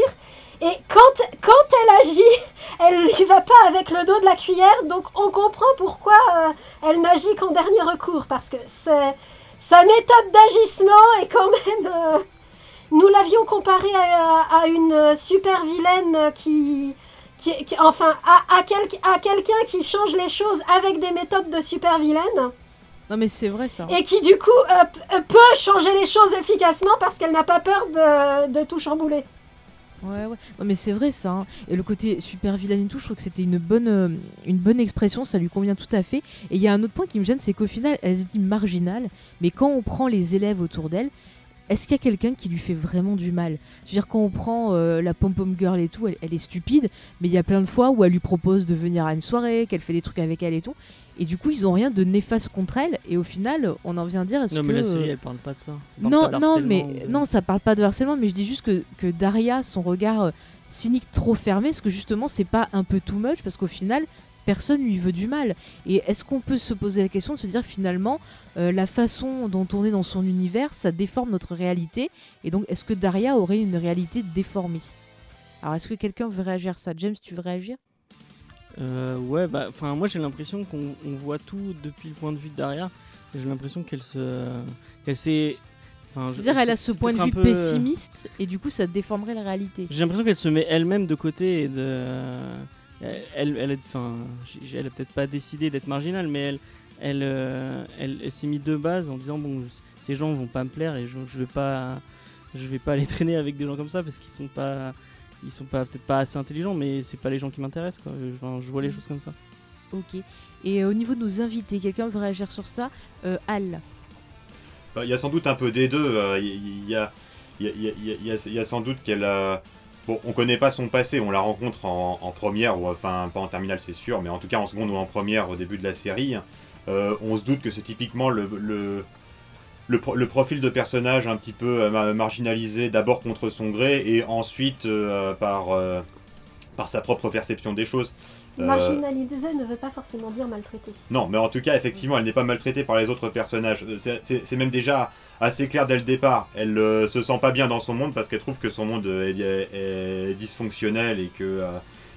Et quand, quand elle agit, elle n'y va pas avec le dos de la cuillère, donc on comprend pourquoi euh, elle n'agit qu'en dernier recours, parce que sa méthode d'agissement est quand même... euh, nous l'avions comparée à, à une super vilaine qui... qui, qui- enfin, à, à, quel- à quelqu'un qui change les choses avec des méthodes de super vilaine, Non, mais c'est vrai ça. et qui du coup euh, peut changer les choses efficacement parce qu'elle n'a pas peur de, de tout chambouler. Ouais, ouais. Non, mais c'est vrai ça. hein. Et le côté super vilaine et tout, je trouve que c'était une bonne, euh, une bonne expression, ça lui convient tout à fait. Et il y a un autre point qui me gêne, c'est qu'au final, elle se dit marginale, mais quand on prend les élèves autour d'elle, est-ce qu'il y a quelqu'un qui lui fait vraiment du mal? Je veux dire, quand on prend euh, la pom-pom girl et tout, elle, elle est stupide, mais il y a plein de fois où elle lui propose de venir à une soirée, qu'elle fait des trucs avec elle et tout. Et du coup, ils ont rien de néfaste contre elle. Et au final, on en vient dire est-ce Non, que mais la série, elle parle pas de ça. Ça parle non, pas non, mais ou non, ça parle pas de harcèlement, mais je dis juste que, que Daria, son regard euh, cynique trop fermé, parce que justement, c'est pas un peu too much, parce qu'au final, personne lui veut du mal. Et est-ce qu'on peut se poser la question de se dire finalement, euh, la façon dont on est dans son univers, ça déforme notre réalité, et donc est-ce que Daria aurait une réalité déformée? Alors, est-ce que quelqu'un veut réagir à ça? James, tu veux réagir? Euh, ouais, bah, enfin, moi j'ai l'impression qu'on on voit tout depuis le point de vue de Daria. J'ai l'impression qu'elle se, qu'elle s'est, enfin, je- C'est-à-dire, elle a ce c'est point de peut-être vue un peu- pessimiste, et du coup, ça déformerait la réalité. J'ai l'impression qu'elle se met elle-même de côté et de, elle, elle, est- enfin, j'ai- elle a peut-être pas décidé d'être marginale, mais elle, elle, euh, elle, elle s'est mis de base en disant bon, ces gens vont pas me plaire et je, je vais pas, je vais pas les traîner avec des gens comme ça parce qu'ils sont pas, ils sont pas peut-être pas assez intelligents, mais c'est pas les gens qui m'intéressent quoi. Je, enfin, je vois les choses comme ça. Ok. Et euh, au niveau de nos invités, quelqu'un veut réagir sur ça? Euh, Al. Bah, Il y a sans doute un peu des deux. euh, Il y, y a, il y, a, il y a- il y a- il y a sans doute qu'elle a. Bon, on connaît pas son passé, on la rencontre en, en première, ou enfin pas en terminale c'est sûr, mais en tout cas en seconde ou en première au début de la série. Euh, on se doute que c'est typiquement le, le, le, pro- le profil de personnage un petit peu euh, ma- marginalisé d'abord contre son gré et ensuite euh, par, euh, par sa propre perception des choses. Marginalisé ne veut pas forcément dire maltraité. non, mais en tout cas, effectivement, elle n'est pas maltraitée par les autres personnages. C'est- même déjà assez clair dès le départ. Elle se sent pas bien dans son monde parce qu'elle trouve que son monde est, est- est dysfonctionnel et que,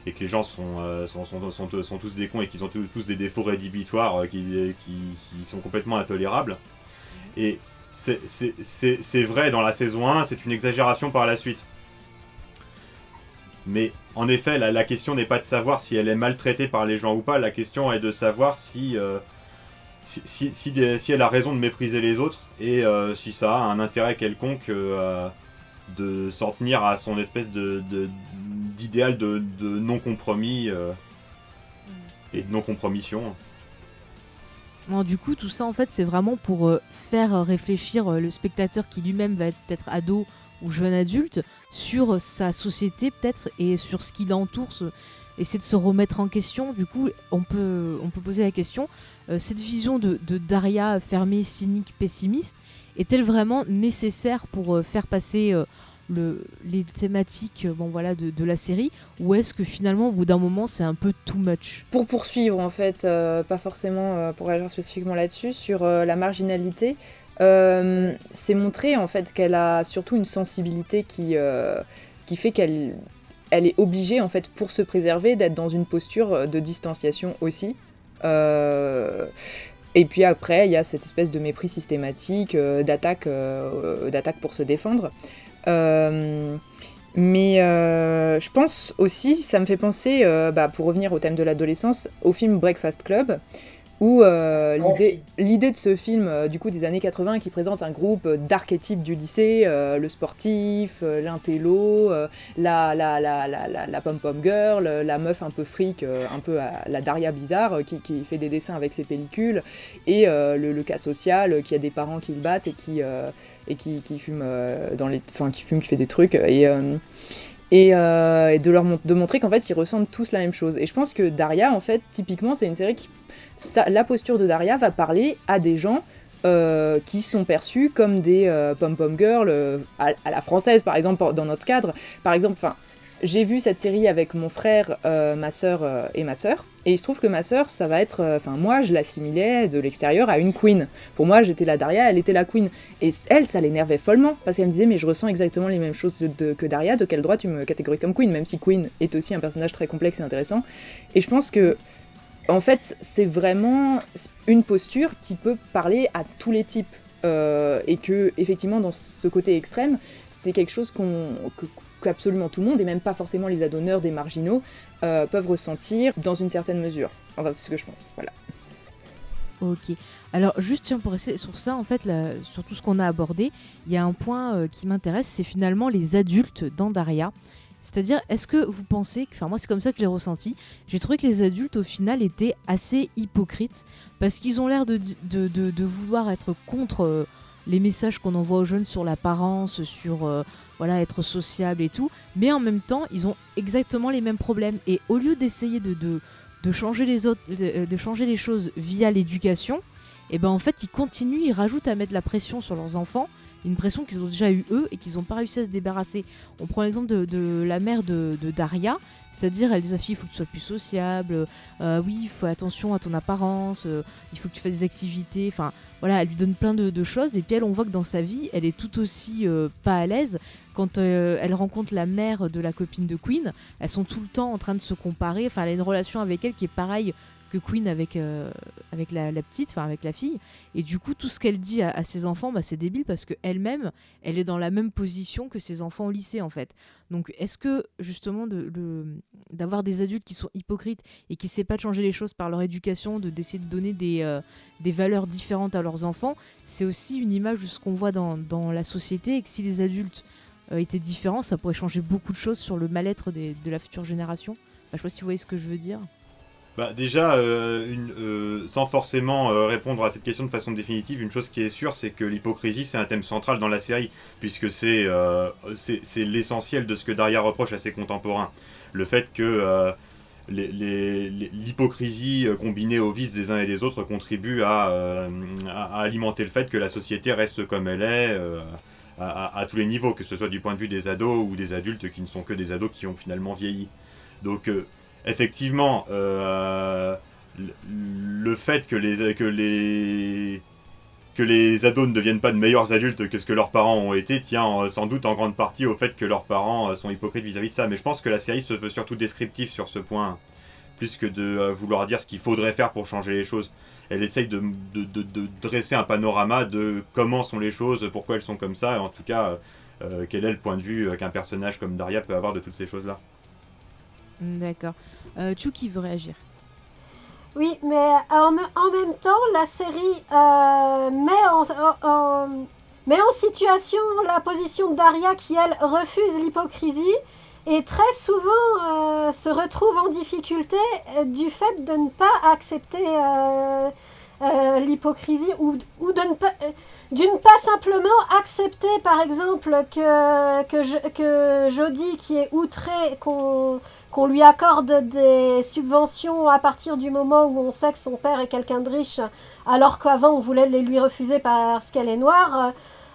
et que les gens sont, euh, sont, sont, sont- sont tous des cons et qu'ils ont tous, tous des défauts rédhibitoires euh, qui, qui, qui sont complètement intolérables. Et c'est- vrai dans la saison 1, c'est une exagération par la suite. Mais en effet, la, question n'est pas de savoir si elle est maltraitée par les gens ou pas, la question est de savoir si, euh, si, elle a raison de mépriser les autres et euh, si ça a un intérêt quelconque euh, de s'en tenir à son espèce d'idéal de, de non-compromis et de non-compromission. Du coup, tout ça, en fait, c'est vraiment pour euh, faire euh, réfléchir euh, le spectateur qui lui-même va être peut-être ado ou jeune adulte sur sa société, peut-être, et sur ce qui l'entoure, essayer de se remettre en question. Du coup, on peut, on peut poser la question cette vision de, Daria fermée, cynique, pessimiste, est-elle vraiment nécessaire pour faire passer le, les thématiques euh, bon, voilà, de, la série Ou est-ce que finalement, au bout d'un moment, c'est un peu too much Pour poursuivre, en fait, euh, pas forcément euh, pour réagir spécifiquement là-dessus, sur la marginalité, c'est montré en fait qu'elle a surtout une sensibilité qui, qui fait qu'elle elle est obligée, en fait, pour se préserver, d'être dans une posture de distanciation aussi. Et puis après, il y a cette espèce de mépris systématique, d'attaque d'attaque pour se défendre. Euh, mais euh, je pense aussi, ça me fait penser, euh, bah, pour revenir au thème de l'adolescence, au film Breakfast Club, où euh, l'idée de ce film du coup des années 80 qui présente un groupe d'archétypes du lycée, le sportif, l'intello, la, la, la, la, la, la pom-pom girl, la meuf un peu fric, un peu à la Daria bizarre, qui, qui fait des dessins avec ses pellicules, et le, le cas social, qui a des parents qui le battent et qui, et qui, qui fume euh, dans les, enfin qui fume, qui fait des trucs, et euh, euh, et de leur de montrer qu'en fait ils ressentent tous la même chose. Et je pense que Daria, en fait, typiquement, c'est une série qui, ça- la posture de Daria va parler à des gens qui sont perçus comme des pom-pom girls à, à la française, par exemple, dans notre cadre. Par exemple, enfin, j'ai vu cette série avec mon frère, euh, ma sœur euh, et ma sœur. Et il se trouve que ma sœur, ça va être. euh, Enfin, moi, je l'assimilais de l'extérieur à une queen. Pour moi, j'étais la Daria, elle était la queen. Et elle, ça l'énervait follement. Parce qu'elle me disait, mais je ressens exactement les mêmes choses que Daria, de quel droit tu me catégorises comme queen Même si queen est aussi un personnage très complexe et intéressant. Et je pense que. En fait, c'est vraiment une posture qui peut parler à tous les types. Et que, effectivement, dans ce côté extrême, c'est quelque chose qu'on, qu'absolument tout le monde, et même pas forcément les adonneurs des marginaux, euh, peuvent ressentir dans une certaine mesure. Enfin, c'est ce que je pense. Voilà. Ok. Alors juste pour rester sur ça, en fait, sur tout ce qu'on a abordé, il y a un point euh, qui m'intéresse, c'est finalement les adultes dans Daria. C'est-à-dire, est-ce que vous pensez, que- enfin moi c'est comme ça que je l'ai ressenti, j'ai trouvé que les adultes au final étaient assez hypocrites, parce qu'ils ont l'air de, de, de- vouloir être contre euh, les messages qu'on envoie aux jeunes sur l'apparence, sur voilà être sociable et tout, mais en même temps ils ont exactement les mêmes problèmes. Et au lieu d'essayer de, de changer les choses via l'éducation, et ben en fait ils continuent, ils rajoutent à mettre la pression sur leurs enfants, une pression qu'ils ont déjà eu eux et qu'ils n'ont pas réussi à se débarrasser. On prend l'exemple de, de la mère de, Daria, c'est-à-dire elle dit à il faut que tu sois plus sociable, euh, oui il faut attention à ton apparence, euh, il faut que tu fasses des activités, enfin voilà elle lui donne plein de, de choses et puis elle on voit que dans sa vie elle est tout aussi euh, pas à l'aise quand euh, elle rencontre la mère de la copine de Queen, elles sont tout le temps en train de se comparer, enfin elle a une relation avec elle qui est pareille que Queen avec, euh, avec la, petite, enfin avec la fille. Et du coup, tout ce qu'elle dit à, ses enfants, bah, c'est débile parce qu'elle-même, elle est dans la même position que ses enfants au lycée en fait. Donc est-ce que justement d'avoir des adultes qui sont hypocrites et qui ne pas changer les choses par leur éducation, de d'essayer de donner des, euh, des valeurs différentes à leurs enfants, c'est aussi une image de ce qu'on voit dans, la société et que si les adultes euh, étaient différents, ça pourrait changer beaucoup de choses sur le mal-être de la future génération? Enfin, je sais pas si vous voyez ce que je veux dire. Bah, déjà, euh, euh, sans forcément euh, répondre à cette question de façon définitive, une chose qui est sûre, c'est que l'hypocrisie, c'est un thème central dans la série, puisque c'est l'essentiel de ce que Daria reproche à ses contemporains. Le fait que l'hypocrisie combinée aux vices des uns et des autres contribue à, à- alimenter le fait que la société reste comme elle est. à, tous les niveaux, que ce soit du point de vue des ados ou des adultes qui ne sont que des ados qui ont finalement vieilli. Donc, effectivement, euh, le, fait que les, ados ne deviennent pas de meilleurs adultes que ce que leurs parents ont été tient euh, sans doute en grande partie au fait que leurs parents euh, sont hypocrites vis-à-vis de ça. Mais je pense que la série se veut surtout descriptive sur ce point, plus que de vouloir dire ce qu'il faudrait faire pour changer les choses. Elle essaye de, de- dresser un panorama de comment sont les choses, pourquoi elles sont comme ça, et en tout cas, quel est le point de vue qu'un personnage comme Daria peut avoir de toutes ces choses-là. D'accord. Euh, Chucky veut réagir. Oui, mais en, me- en même temps, la série euh, met, en, met en situation la position de Daria qui, elle, refuse l'hypocrisie et très souvent euh, se retrouve en difficulté euh, du fait de ne pas accepter euh, euh, l'hypocrisie ou, ou de ne pas... euh, d'une pas simplement accepter, par exemple, que, que, Jodie, qui est outrée qu'on qu'on lui accorde des subventions à partir du moment où on sait que son père est quelqu'un de riche, alors qu'avant on voulait les lui refuser parce qu'elle est noire,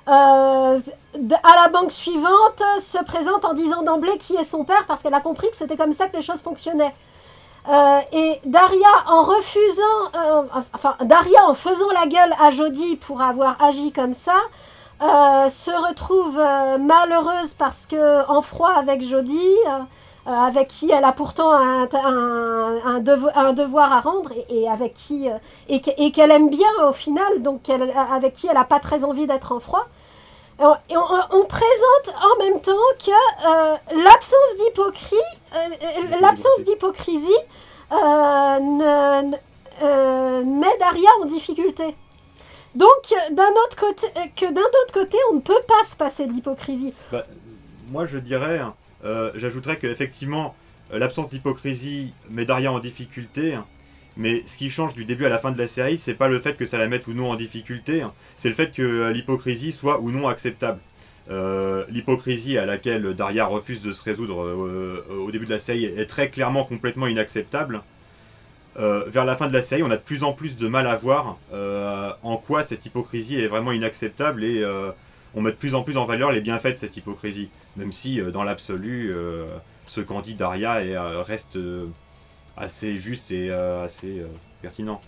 euh, à la banque suivante se présente en disant d'emblée qui est son père parce qu'elle a compris que c'était comme ça que les choses fonctionnaient. Euh, et Daria, en refusant, euh, enfin Daria en faisant la gueule à Jodie pour avoir agi comme ça, se retrouve malheureuse parce que en froid avec euh, avec qui elle a pourtant un, un, un devo- un devoir à rendre et, avec qui euh, et, que- et qu'elle aime bien au final, donc avec qui elle n'a pas très envie d'être en froid. On, présente en même temps que euh, l'absence d'hypocrisie, euh, euh, l'absence d'hypocrisie euh, euh, met Daria en difficulté. Donc, euh, d'un autre côté, euh, que d'un autre côté, on ne peut pas se passer de l'hypocrisie. Bah, moi, je dirais, hein, euh, j'ajouterais qu'effectivement, euh, l'absence d'hypocrisie met Daria en difficulté. hein, mais ce qui change du début à la fin de la série, c'est pas le fait que ça la mette ou non en difficulté, hein, c'est le fait que euh, l'hypocrisie soit ou non acceptable. L'hypocrisie à laquelle Daria refuse de se résoudre au début de la série est très clairement complètement inacceptable. Vers la fin de la série, on a de plus en plus de mal à voir en quoi cette hypocrisie est vraiment inacceptable et on met de plus en plus en valeur les bienfaits de cette hypocrisie, même si euh, dans l'absolu, euh, ce qu'en dit Daria est, euh, reste euh, assez juste et euh, assez euh, pertinent.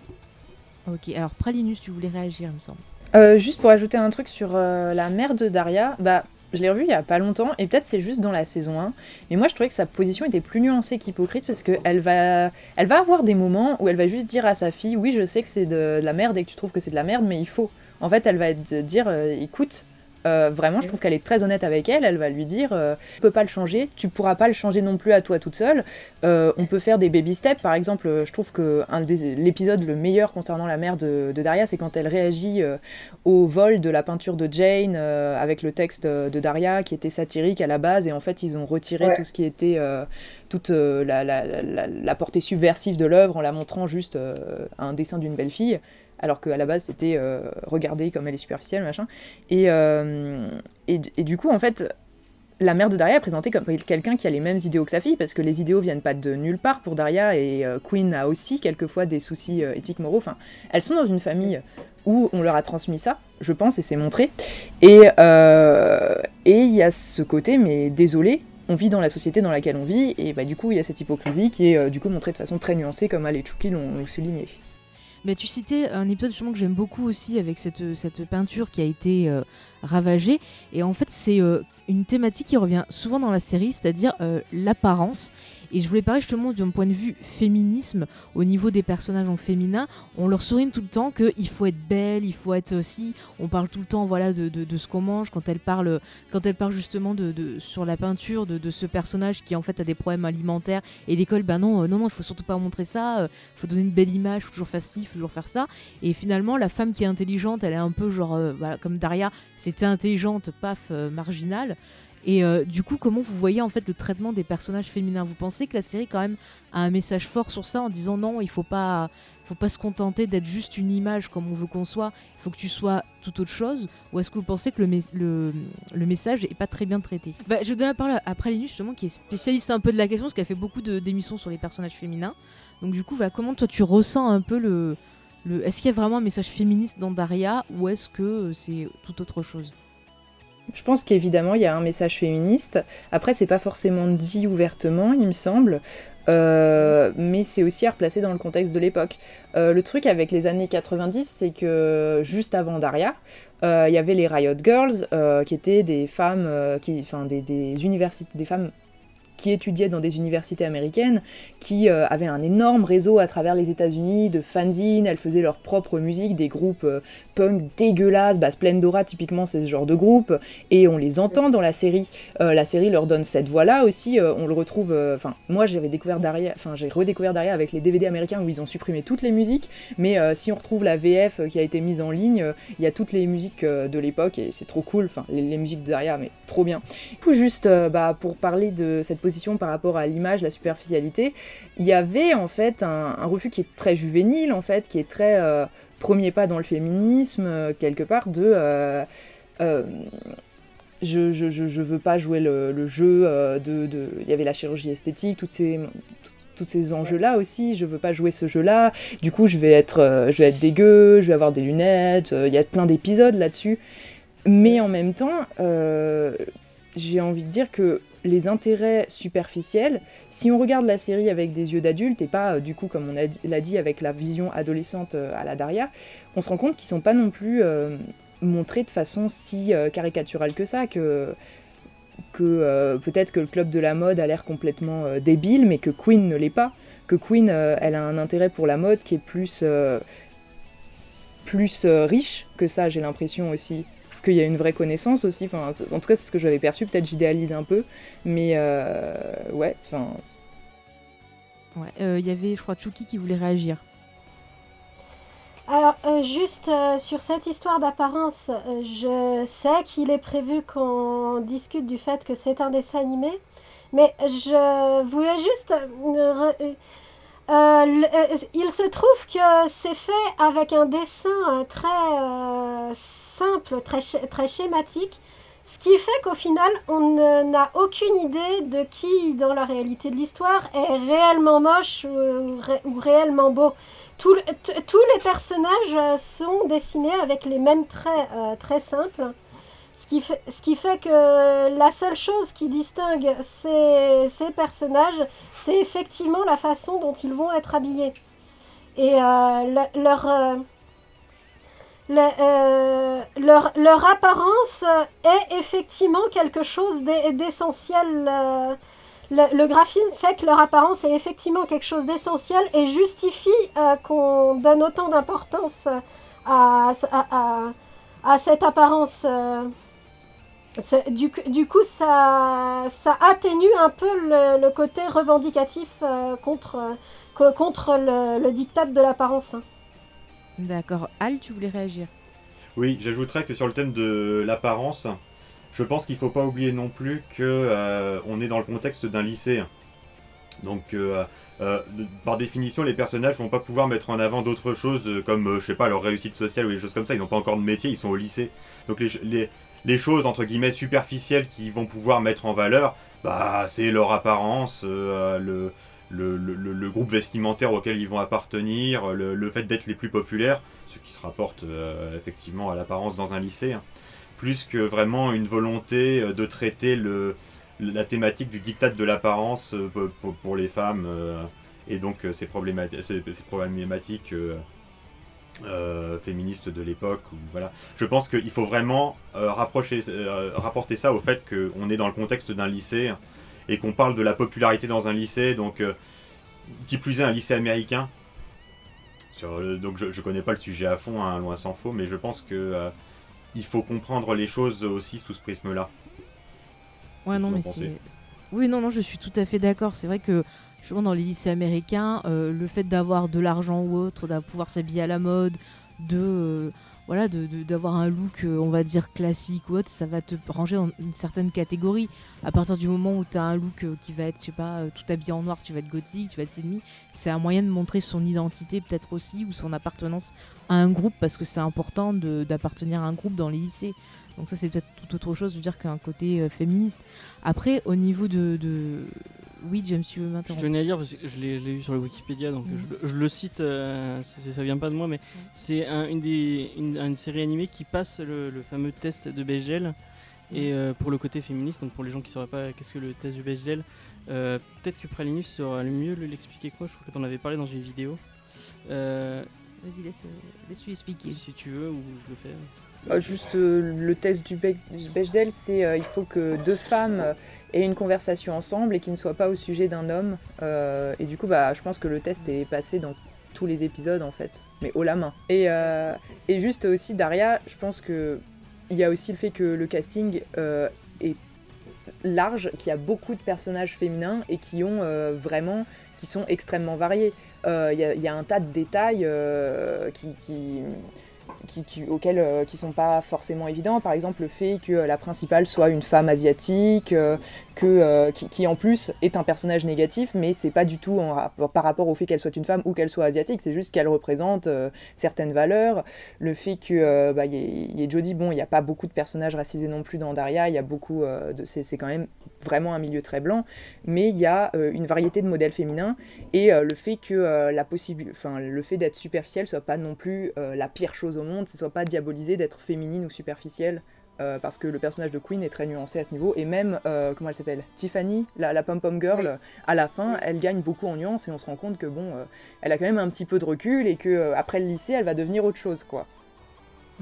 Ok, alors Pralinus, tu voulais réagir, il me semble. Euh, juste pour ajouter un truc sur euh, la mère de Daria, bah je l'ai revu il y a pas longtemps et peut-être c'est juste dans la saison 1. Mais moi je trouvais que sa position était plus nuancée qu'hypocrite parce qu'elle va, elle va avoir des moments où elle va juste dire à sa fille oui je sais que c'est de, de la merde et que tu trouves que c'est de la merde mais il faut. En fait elle va te dire euh, écoute euh, vraiment je trouve qu'elle est très honnête avec elle. Elle va lui dire euh, tu peux pas le changer, tu pourras pas le changer non plus à toi toute seule. Euh, on peut faire des baby steps par exemple. euh, Je trouve que l'épisode le meilleur concernant la mère de, de Daria c'est quand elle réagit au vol de la peinture de Jane avec le texte de Daria qui était satirique à la base et en fait ils ont retiré Ouais. tout ce qui était toute la, la- la- la- la portée subversive de l'œuvre en la montrant juste un dessin d'une belle fille alors qu'à la base c'était euh, regarder comme elle est superficielle machin et, euh, et, et du coup en fait la mère de Daria est présentée comme quelqu'un qui a les mêmes idéaux que sa fille, parce que les idéaux viennent pas de nulle part pour Daria, et euh, Queen a aussi quelquefois des soucis euh, éthiques, moraux. Enfin, elles sont dans une famille où on leur a transmis ça, je pense, et c'est montré. Et et il y a ce côté, mais désolé, on vit dans la société dans laquelle on vit, et bah, du coup, il y a cette hypocrisie qui est du coup montrée de façon très nuancée, comme Al et l'ont souligné. Mais tu citais un épisode que j'aime beaucoup aussi avec cette, cette peinture qui a été euh, ravagée. Et en fait, c'est euh, une thématique qui revient souvent dans la série, c'est-à-dire euh, l'apparence. Et je voulais parler justement d'un point de vue féminisme, au niveau des personnages donc, féminins. On leur souligne tout le temps qu'il faut être belle, il faut être aussi. On parle tout le temps voilà, de, de, ce qu'on mange. Quand elle parle, quand elle parle justement de, de- sur la peinture de, ce personnage qui en fait a des problèmes alimentaires. Et l'école, ben non, euh, non, non, il faut surtout pas montrer ça. euh, faut donner une belle image, faut toujours faire ci, faut toujours faire ça. Et finalement, la femme qui est intelligente, elle est un peu genre, euh, voilà, comme Daria, c'était intelligente, paf, marginale. Et euh, du coup, comment vous voyez en fait le traitement des personnages féminins? Vous pensez que la série quand même a un message fort sur ça en disant non, il faut pas, faut pas se contenter d'être juste une image comme on veut qu'on soit. Il faut que tu sois tout autre chose? Ou est-ce que vous pensez que le, mes- le, le message est pas très bien traité? Bah, Je vais donner la parole à Pralinus justement, qui est spécialiste un peu de la question parce qu'elle fait beaucoup d'émissions sur les personnages féminins. Donc du coup, comment toi tu ressens un peu le, le... Est-ce qu'il y a vraiment un message féministe dans Daria ou est-ce que euh, c'est tout autre chose? Je pense qu'évidemment, il y a un message féministe. Après, c'est pas forcément dit ouvertement, il me semble. Euh, mais c'est aussi à replacer dans le contexte de l'époque. Euh, le truc avec les années 90, c'est que juste avant Daria, euh, il y avait les Riot Girls, qui étaient des femmes, qui, enfin des, des universités, des femmes qui étudiaient dans des universités américaines, qui euh, avaient un énorme réseau à travers les États-Unis de fanzines. Elles faisaient leur propre musique, des groupes euh, punk dégueulasses. Bah, Splendora, typiquement, c'est ce genre de groupe. Et on les entend dans la série. Euh, la série leur donne cette voix-là aussi. on le retrouve. Enfin, moi, j'avais découvert Daria. Enfin, j'ai redécouvert Daria avec les DVD américains où ils ont supprimé toutes les musiques. Mais si on retrouve la VF qui a été mise en ligne, il y a toutes les musiques de l'époque et c'est trop cool. Enfin, les, musiques de Daria, mais trop bien. Du coup, juste bah, pour parler de cette position par rapport à l'image, la superficialité, il y avait en fait un, un refus qui est très juvénile, en fait, qui est très euh, premier pas dans le féminisme, euh, quelque part, de. euh, je, je, je, je veux pas jouer le, le jeu de, de. Il y avait la chirurgie esthétique, toutes ces. Tous ces enjeux-là aussi, je veux pas jouer ce jeu-là. Du coup, je vais être, euh, je vais être dégueu, je vais avoir des lunettes. euh, Il y a plein d'épisodes là-dessus. Mais en même temps, euh, j'ai envie de dire que les intérêts superficiels, si on regarde la série avec des yeux d'adulte et pas euh, du coup comme on l'a dit avec la vision adolescente euh, à la Daria, on se rend compte qu'ils sont pas non plus euh, montrés de façon si caricaturale que ça, que peut-être que le club de la mode a l'air complètement débile, mais que Queen ne l'est pas, que Queen elle a un intérêt pour la mode qui est plus riche que ça, j'ai l'impression aussi qu'il y a une vraie connaissance aussi. Enfin, en tout cas, c'est ce que j'avais perçu. Peut-être j'idéalise un peu, mais euh, ouais. Enfin, Ouais, euh, il y avait, je crois, Chucky qui voulait réagir. Alors, euh, juste euh, sur cette histoire d'apparence, euh, je sais qu'il est prévu qu'on discute du fait que c'est un dessin animé, mais je voulais juste... euh, euh, il se trouve que c'est fait avec un dessin euh, très simple, très, très schématique, ce qui fait qu'au final, on n'a aucune idée de qui, dans la réalité de l'histoire, est réellement moche ou, ré- ou réellement beau. Tous les personnages sont dessinés avec les mêmes traits très simples. Ce qui, fait, ce qui fait que la seule chose qui distingue ces, ces personnages, c'est effectivement la façon dont ils vont être habillés. Et euh, le- leur, euh, euh, leur, leur apparence est effectivement quelque chose d'e- d'essentiel. le, graphisme fait que leur apparence est effectivement quelque chose d'essentiel et justifie qu'on donne autant d'importance à, à- à cette apparence. euh. Du, coup, ça, ça atténue un peu le, le côté revendicatif euh, contre, euh, co- contre le, le diktat de l'apparence. D'accord. Al, tu voulais réagir Oui, j'ajouterais que sur le thème de l'apparence, je pense qu'il faut pas oublier non plus que euh, on est dans le contexte d'un lycée. Donc, euh, par définition, les personnages vont pas pouvoir mettre en avant d'autres choses euh, comme, euh, je sais pas, leur réussite sociale ou des choses comme ça. Ils n'ont pas encore de métier, ils sont au lycée. Donc, les, choses entre guillemets superficielles qu'ils vont pouvoir mettre en valeur, bah, c'est leur apparence, le, groupe vestimentaire auquel ils vont appartenir, le, fait d'être les plus populaires, ce qui se rapporte effectivement à l'apparence dans un lycée, hein. plus que vraiment une volonté de traiter le, la thématique du diktat de l'apparence euh, pour, les femmes, euh, et donc euh, ces, problémati- ces- ces problématiques féministes de l'époque. Voilà. Je pense qu'il faut vraiment rapprocher, rapporter ça au fait qu'on est dans le contexte d'un lycée et qu'on parle de la popularité dans un lycée, donc qui plus est un lycée américain. Donc je, je connais pas le sujet à fond, hein, loin s'en faut, mais je pense que il faut comprendre les choses aussi sous ce prisme-là. Ouais, non, Vous en mais pensez? C'est. Oui, non, non, je suis tout à fait d'accord. C'est vrai que, souvent dans les lycées américains, euh, le fait d'avoir de l'argent ou autre, de pouvoir s'habiller à la mode, de. euh, voilà, de- de- d'avoir un look, euh, on va dire, classique ou autre, ça va te ranger dans une certaine catégorie. À partir du moment où tu as un look qui va être, je sais pas, tout habillé en noir, tu vas être gothique, tu vas être semi, c'est un moyen de montrer son identité peut-être aussi, ou son appartenance à un groupe, parce que c'est important d'appartenir à un groupe dans les lycées. Donc ça c'est peut-être tout autre chose, je veux dire, qu'un côté euh, féministe. Après, au niveau de... de... Oui, James, tu veux Je m'interrompre tenais à dire, parce que je l'ai je vu sur le Wikipédia, donc Mhm. je, le- je le cite, euh, ça, ça vient pas de moi, mais c'est un- une, des, une, une série animée qui passe le, le fameux test de Bechdel. Et euh, pour le côté féministe, donc pour les gens qui ne sauraient pas qu'est-ce que le test de Bechdel, euh, peut-être que Pralinus saura le mieux le- l'expliquer que moi, je crois que tu en avais parlé dans une vidéo. Vas-y, laisse, euh, laisse-lui expliquer. si tu veux, ou je le fais. Bah, juste euh, le test du Bec- du Bechdel, c'est euh, il faut que deux femmes euh, aient une conversation ensemble et qui ne soient pas au sujet d'un homme. Euh, et du coup, bah, je pense que le test est passé dans tous les épisodes en fait, mais haut la main. Et, euh, et juste aussi Daria, je pense que il y a aussi le fait que le casting euh, est large, qu'il y a beaucoup de personnages féminins et qui ont euh, vraiment qui sont extrêmement variés. Euh, Il y, a- un tas de détails euh, qui, qui, qui- auxquels euh, sont pas forcément évidents. Par exemple, le fait que euh, la principale soit une femme asiatique, euh, que, euh, qui, en plus est un personnage négatif, mais c'est pas du tout en rapport- par rapport au fait qu'elle soit une femme ou qu'elle soit asiatique, c'est juste qu'elle représente euh, certaines valeurs. Le fait que euh, bah, y ait, y Jodie, bon, il n'y a pas beaucoup de personnages racisés non plus dans Daria, il y a beaucoup de, c'est, quand même vraiment un milieu très blanc, mais il y a une variété de modèles féminins et le fait que la enfin le fait d'être superficielle soit pas non plus la pire chose au monde, ce soit pas diabolisé d'être féminine ou superficielle. Euh, parce que le personnage de Queen est très nuancé à ce niveau, et même, euh, comment elle s'appelle? Tiffany, la, la pom-pom girl, à la fin, elle gagne beaucoup en nuances, et on se rend compte que, bon, euh, elle a quand même un petit peu de recul, et que euh, après le lycée, elle va devenir autre chose, quoi.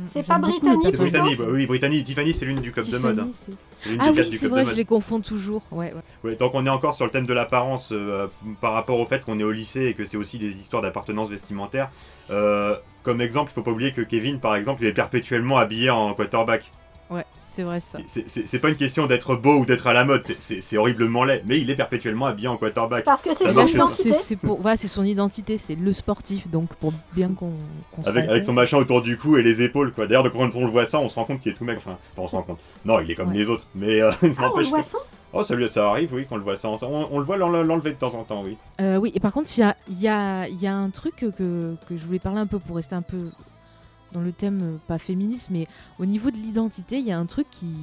C'est J'aime pas britannique, C'est. Brittany, bah oui, Brittany. Tiffany, c'est l'une du club de mode. hein. C'est- C'est Ah oui, c'est vrai, je les confonds toujours. Ouais, ouais. Ouais, tant qu'on est encore sur le thème de l'apparence euh, par rapport au fait qu'on est au lycée et que c'est aussi des histoires d'appartenance vestimentaire, euh, comme exemple, il faut pas oublier que Kevin, par exemple, il est perpétuellement habillé en quarterback. Ouais, c'est vrai ça. C'est- pas une question d'être beau ou d'être à la mode, c'est- horriblement laid, mais il est perpétuellement habillé en quarterback. Parce que c'est son identité. c'est pour, voilà, c'est son identité, c'est le sportif, donc pour bien qu'on se Avec, son machin autour du cou et les épaules, quoi. D'ailleurs, quand on le voit ça, on se rend compte qu'il est tout mec. Enfin, enfin, on se rend compte. Non, il est comme Ouais. les autres, mais euh, Ah, on le voit ça? Oh, ça, lui- ça arrive, oui, qu'on le voit ça. On, on le voit l'en- l'enlever de temps en temps, oui. Euh, oui, et par contre, il y a, il y, a, il y a un truc que, que je voulais parler un peu pour rester un peu dans le thème, euh, pas féministe, mais au niveau de l'identité, il y a un truc qui,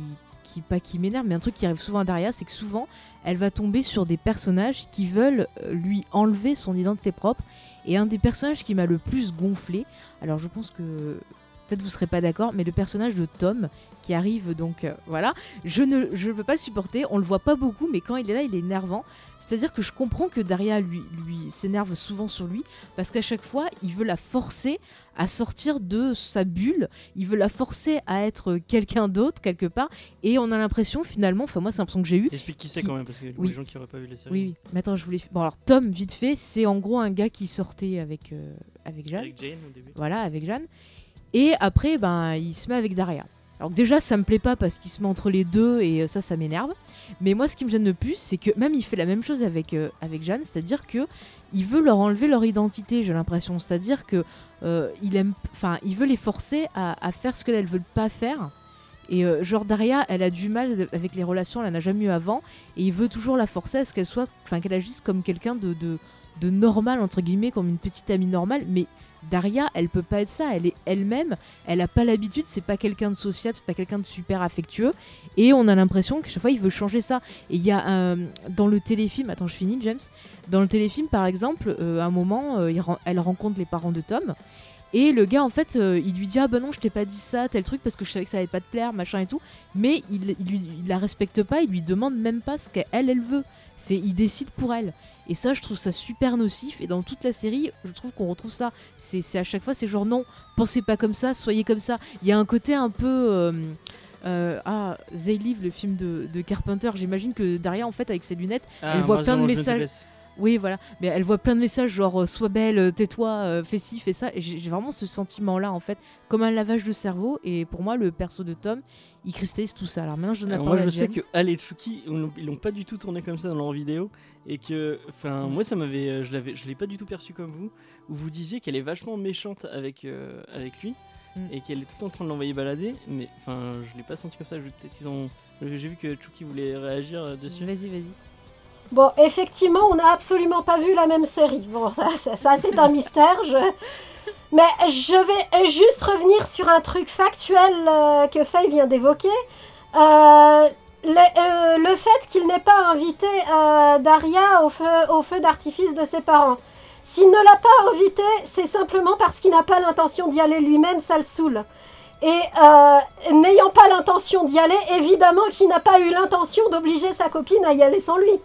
qui pas qui m'énerve, mais un truc qui arrive souvent à Daria, c'est que souvent, elle va tomber sur des personnages qui veulent euh, lui enlever son identité propre. Et un des personnages qui m'a le plus gonflé, alors je pense que peut-être vous serez pas d'accord, mais le personnage de Tom qui arrive donc euh, voilà, je ne je peux pas le supporter. On le voit pas beaucoup, mais quand il est là, il est énervant. C'est-à-dire que je comprends que Daria lui lui s'énerve souvent sur lui parce qu'à chaque fois, il veut la forcer à sortir de sa bulle. Il veut la forcer à être quelqu'un d'autre quelque part. Et on a l'impression finalement, enfin moi c'est l'impression que j'ai eu. Explique qui c'est quand même, parce que Oui. les gens qui auraient pas vu la série. Oui, oui. Mais attends, je voulais. Bon alors Tom, vite fait, c'est en gros un gars qui sortait avec euh, avec Jeanne. Avec Jane au début. Voilà, avec Jeanne. Et après, ben, il se met avec Daria. Alors déjà, ça me plaît pas parce qu'il se met entre les deux et euh, ça, ça m'énerve. Mais moi, ce qui me gêne le plus, c'est que même il fait la même chose avec, euh, avec Jeanne, c'est-à-dire que il veut leur enlever leur identité, j'ai l'impression. C'est-à-dire que euh, il aime, enfin, il veut les forcer à, faire ce qu'elles veulent pas faire. Et genre Daria, elle a du mal avec les relations, elle en a jamais eu avant, et il veut toujours la forcer à ce qu'elle soit, enfin qu'elle agisse comme quelqu'un de, de, de normal entre guillemets, comme une petite amie normale. Mais Daria, elle peut pas être ça. Elle est elle-même. Elle a pas l'habitude. C'est pas quelqu'un de sociable. C'est pas quelqu'un de super affectueux. Et on a l'impression que chaque fois il veut changer ça. Et il y a un dans le téléfilm. Attends, je finis, James. Dans le téléfilm, par exemple, euh, à un moment, euh, elle rencontre les parents de Tom. Et le gars, en fait, euh, il lui dit Ah ben non, je t'ai pas dit ça, tel truc, parce que je savais que ça allait pas te plaire, machin et tout. Mais il, la respecte pas, il lui demande même pas ce qu'elle, elle veut. C'est Il décide pour elle. Et ça, je trouve ça super nocif. Et dans toute la série, je trouve qu'on retrouve ça. C'est à chaque fois, c'est genre non, pensez pas comme ça, soyez comme ça. Il y a un côté un peu. euh, euh, ah, They Live, le film de, de Carpenter, j'imagine que Daria, en fait, avec ses lunettes, Ah, Elle voit plein de messages. Oui, voilà. Mais elle voit plein de messages genre euh, sois belle, euh, tais-toi, euh, fais ci, fais ça. Et j'ai vraiment ce sentiment-là, en fait, comme un lavage de cerveau. Et pour moi, le perso de Tom, il cristallise tout ça. Alors maintenant, je donne la Alors parole moi, je à sais que Al et Chucky, ils l'ont- pas du tout tourné comme ça dans leur vidéo, et que, enfin, moi, ça m'avait, je l'avais, je l'ai pas du tout perçu comme vous, où vous disiez qu'elle est vachement méchante avec, euh, avec lui, Mm. et qu'elle est tout le temps en train de l'envoyer balader, mais, enfin, je l'ai pas senti comme ça. j'ai vu que Chucky voulait réagir dessus. Vas-y, vas-y. Bon, effectivement, on n'a absolument pas vu la même série. Bon, ça, c'est un mystère. Mais je vais juste revenir sur un truc factuel euh, que Faye vient d'évoquer. Euh, le, euh, le fait qu'il n'ait pas invité Daria au feu, au feu d'artifice de ses parents. S'il ne l'a pas invité, c'est simplement parce qu'il n'a pas l'intention d'y aller lui-même, ça le saoule. Et n'ayant pas l'intention d'y aller, évidemment qu'il n'a pas eu l'intention d'obliger sa copine à y aller sans lui.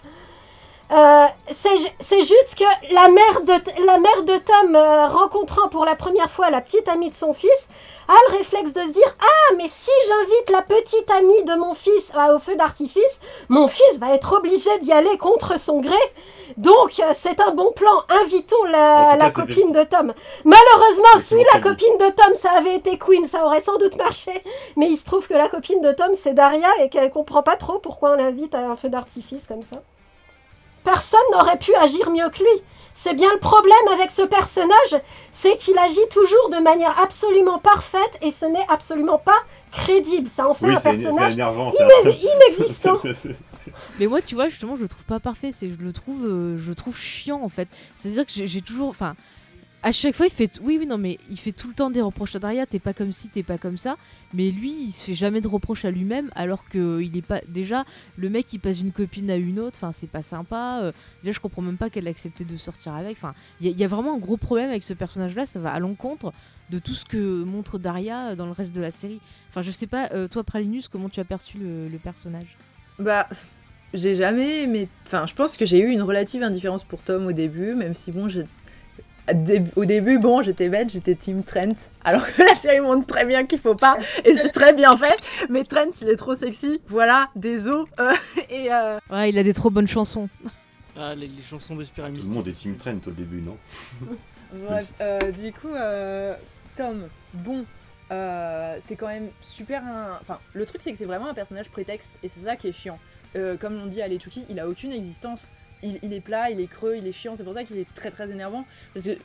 Euh, c'est ju- c'est juste que la mère de, la mère de Tom, euh, rencontrant pour la première fois la petite amie de son fils, a le réflexe de se dire Ah, mais si j'invite la petite amie de mon fils à- au feu d'artifice, mon fils va être obligé d'y aller contre son gré. Donc, euh, c'est un bon plan. Invitons la, copine de Tom. Malheureusement, si la copine de Tom, ça avait été Queen, ça aurait sans doute marché. Mais il se trouve que la copine de Tom, c'est Daria et qu'elle comprend pas trop pourquoi on l'invite à un feu d'artifice comme ça. Personne n'aurait pu agir mieux que lui. C'est bien le problème avec ce personnage, c'est qu'il agit toujours de manière absolument parfaite et ce n'est absolument pas crédible. Ça en fait Oui, un personnage iné- inexistant. Mais moi, tu vois, justement, je le trouve pas parfait. C'est, je le trouve, euh, je le trouve chiant en fait. C'est-à-dire que j'ai, j'ai toujours, enfin, à chaque fois, il fait, oui, oui, non, mais il fait tout le temps des reproches à Daria. T'es pas comme ci, t'es pas comme ça. Mais lui, il se fait jamais de reproches à lui-même, alors que il est pas. Déjà, le mec, il passe d'une copine à une autre. Enfin, c'est pas sympa. Euh, déjà, je comprends même pas qu'elle a accepté de sortir avec. Enfin, il y, a- vraiment un gros problème avec ce personnage-là. Ça va à l'encontre de tout ce que montre Daria dans le reste de la série. Enfin, je sais pas, euh, toi, Pralinus, comment tu as perçu le, personnage? Bah, j'ai jamais aimé. Enfin, je pense que j'ai eu une relative indifférence pour Tom au début, même si bon, j'ai. Au début, bon, j'étais bête, j'étais Team Trent, alors que la série montre très bien qu'il faut pas, et c'est très bien fait. Mais Trent, il est trop sexy, voilà, des os, euh, et euh, Ouais, il a des trop bonnes chansons. Ah, les, les chansons de Spiral Tout le monde est Team Trent au début, non? Bref, euh, du coup, euh, Tom, bon, euh, c'est quand même super un... Enfin, le truc, c'est que c'est vraiment un personnage prétexte, et c'est ça qui est chiant. Euh, comme l'on dit à Letuki, il a aucune existence. Il, est plat, il est creux, il est chiant, c'est pour ça qu'il est très très énervant. Parce que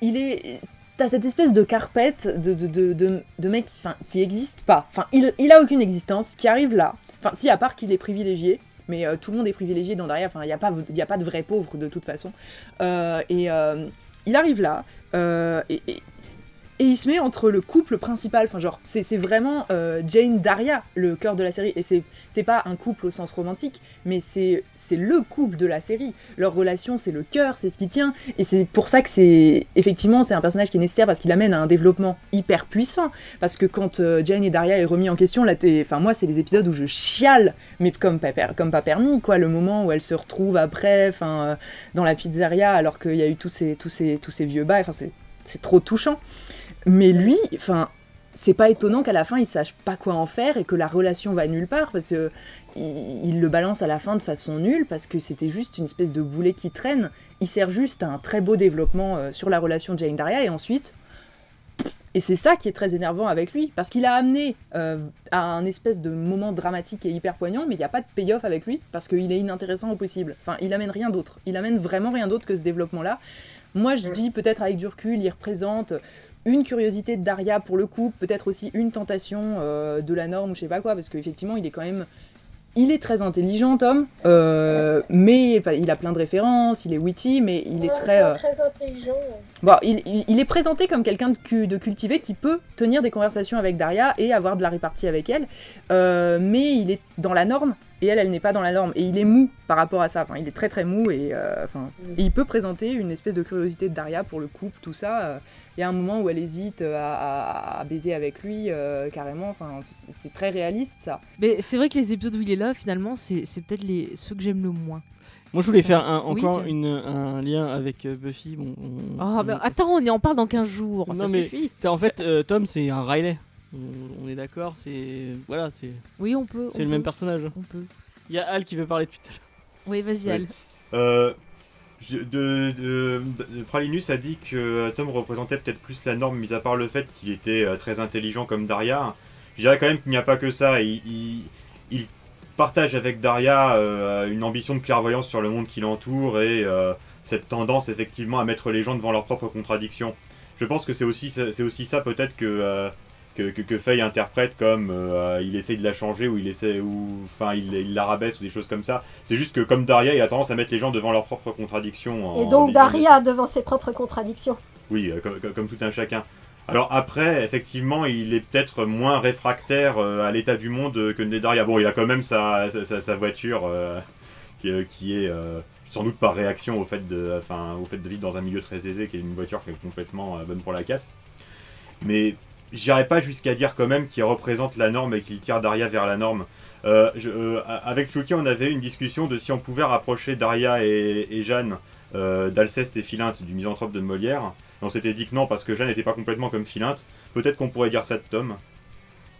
il est... T'as cette espèce de carpette de, de, mec qui, qui existe pas. Enfin, il, il a aucune existence, qui arrive là. Enfin, si, à part qu'il est privilégié. Mais euh, tout le monde est privilégié dans derrière. Enfin, il n'y a, pas- de vrais pauvres de toute façon. Euh, et euh, il arrive là. Et il se met entre le couple principal. Enfin, genre, c'est vraiment euh, Jane Daria, le cœur de la série. Et c'est pas un couple au sens romantique, mais c'est le couple de la série. Leur relation, c'est le cœur, c'est ce qui tient. Et c'est pour ça que c'est effectivement c'est un personnage qui est nécessaire parce qu'il amène à un développement hyper puissant. Parce que quand euh, Jane et Daria est remis en question, là, enfin moi, c'est les épisodes où je chiale, mais comme pas, comme pas permis, quoi. Le moment où elle se retrouve après, enfin, euh, dans la pizzeria, alors qu'il y a eu tous ces tous ces tous ces vieux bails. Enfin, c'est trop touchant. Mais lui, enfin, c'est pas étonnant qu'à la fin il sache pas quoi en faire et que la relation va nulle part parce que il, il le balance à la fin de façon nulle parce que c'était juste une espèce de boulet qui traîne. Il sert juste à un très beau développement euh, sur la relation de Jane Daria et ensuite. Et c'est ça qui est très énervant avec lui, parce qu'il a amené euh, à un espèce de moment dramatique et hyper poignant, mais il n'y a pas de payoff avec lui, parce qu'il est inintéressant au possible. Enfin, il amène rien d'autre. Il amène vraiment rien d'autre que ce développement-là. Moi, je dis peut-être avec du recul, il représente une curiosité de Daria pour le coup, peut-être aussi une tentation euh, de la norme ou je sais pas quoi, parce qu'effectivement, il est quand même. Il est très intelligent, Tom, euh, mais il a plein de références, il est witty, mais il est Ouais, très. euh, très intelligent. Bon, il, il- il est présenté comme quelqu'un de, de cultivé qui peut tenir des conversations avec Daria et avoir de la répartie avec elle, euh, mais il est dans la norme et elle, elle n'est pas dans la norme et il est mou par rapport à ça. Enfin, il est très très mou et, euh, enfin, et il peut présenter une espèce de curiosité de Daria pour le couple, tout ça. euh. Il y a un moment où elle hésite à, à- à baiser avec lui euh, carrément. Enfin, c'est- très réaliste ça. Mais c'est vrai que les épisodes où il est là, finalement, c'est peut-être les ceux que j'aime le moins. Moi, je voulais faire un- Oui, encore une- un lien avec euh, Buffy. Bon, on- Ah, mais attends, on y en parle dans 15 jours, ça Non, mais- suffit. C'est- en fait, euh, Tom, c'est un Riley. On, on est d'accord, c'est voilà, c'est Oui, on peut. c'est le même personnage. On peut. Il y a Al qui veut parler depuis tout à l'heure. Oui, vas-y. Al. Euh, je- de, de- de- Pralinus a dit que euh, Tom représentait peut-être plus la norme, mis à part le fait qu'il était euh, très intelligent comme Daria. Je dirais quand même qu'il n'y a pas que ça. Il, il- il partage avec Daria euh, une ambition de clairvoyance sur le monde qui l'entoure et euh, cette tendance effectivement à mettre les gens devant leurs propres contradictions. Je pense que c'est aussi, c'est aussi ça peut-être que, euh, que, que, que Faye interprète comme euh, il essaye de la changer ou il essaie ou enfin il, il la rabaisse ou des choses comme ça. C'est juste que comme Daria, il a tendance à mettre les gens devant leurs propres contradictions. en Et donc Daria devant ses propres contradictions. Oui, euh, comme, tout un chacun. Alors après, effectivement, il est peut-être moins réfractaire euh, à l'état du monde que Daria. Bon, il a quand même sa, sa, sa- voiture qui, qui est sans doute par réaction au fait, de, enfin, au fait de vivre dans un milieu très aisé, qui est une voiture qui est complètement bonne pour la casse. Mais j'irai pas jusqu'à dire quand même qu'il représente la norme et qu'il tire Daria vers la norme. Euh, je- euh, avec Chucky, on avait eu une discussion de si on pouvait rapprocher Daria et, et Jeanne euh, d'Alceste et Philinte du misanthrope de Molière. Et on s'était dit que non, parce que Jeanne n'était pas complètement comme Philinte. Peut-être qu'on pourrait dire ça de Tom.